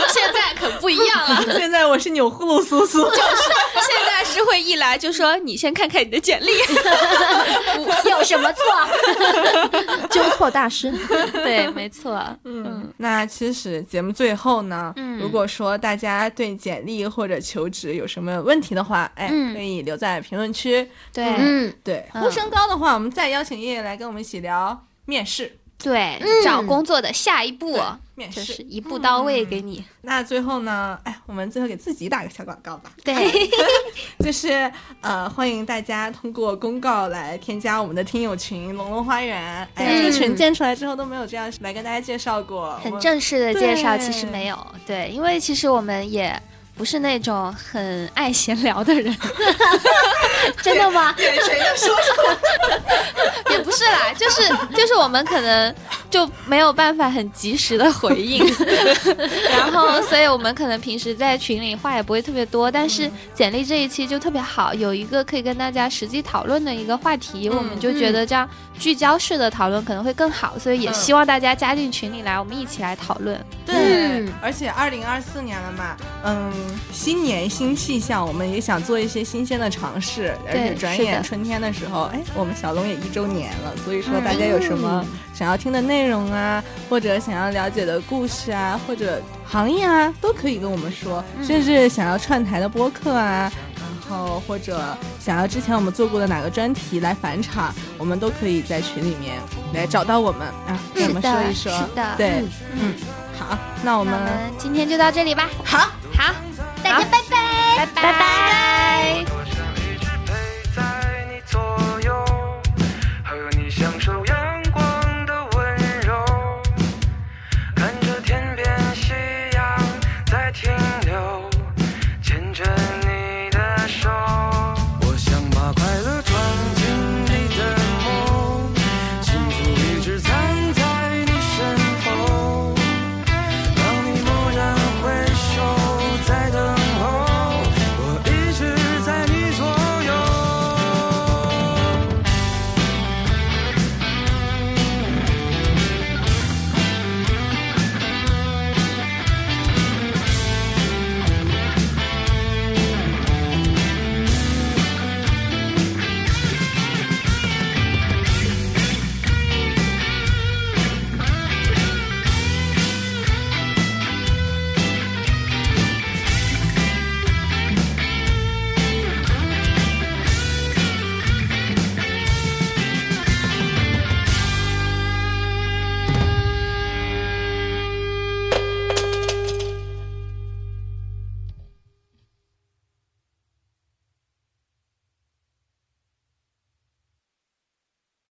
现在可不一样了。现在我是钮祜禄苏苏，就是现在是会一来就说你先看看你的简历，*laughs* 有什么错？纠错大师。*laughs* 对，没错，嗯，那其实节目最后呢，嗯如果说大家对简历或者求职有什么问题的话，哎，嗯可以留在评论区。对，嗯，对，嗯呼声高的话，我们再邀请叶叶来跟我们一起聊面试。对，找工作的下一步。面试。就是一步到位给你。那最后呢，哎，我们最后给自己打个小广告吧，对，*laughs* 就是呃，欢迎大家通过公告来添加我们的听友群“龙龙花园”。哎呀，这个群建出来之后都没有这样来跟大家介绍过，很正式的介绍其实没有，对，因为其实我们也。不是那种很爱闲聊的人，*laughs* 真的吗？也不是啦，就是就是我们可能就没有办法很及时的回应，*laughs* 然后所以我们可能平时在群里话也不会特别多，但是简历这一期就特别好，有一个可以跟大家实际讨论的一个话题，我们就觉得这样聚焦式的讨论可能会更好，所以也希望大家加进群里来，我们一起来讨论。对，嗯而且二零二四年了嘛，嗯，新年新气象，我们也想做一些新鲜的尝试。而且转眼春天的时候，哎，我们小龙也一周年了，所以说大家有什么想要听的内容啊，或者想要了解的故事啊，或者行业啊，都可以跟我们说，甚至想要串台的播客啊。然后或者想要之前我们做过的哪个专题来返场，我们都可以在群里面来找到我们啊，跟我们说一说。是的对，嗯，好，那我们今天就到这里吧。好。好，大家拜拜，拜拜。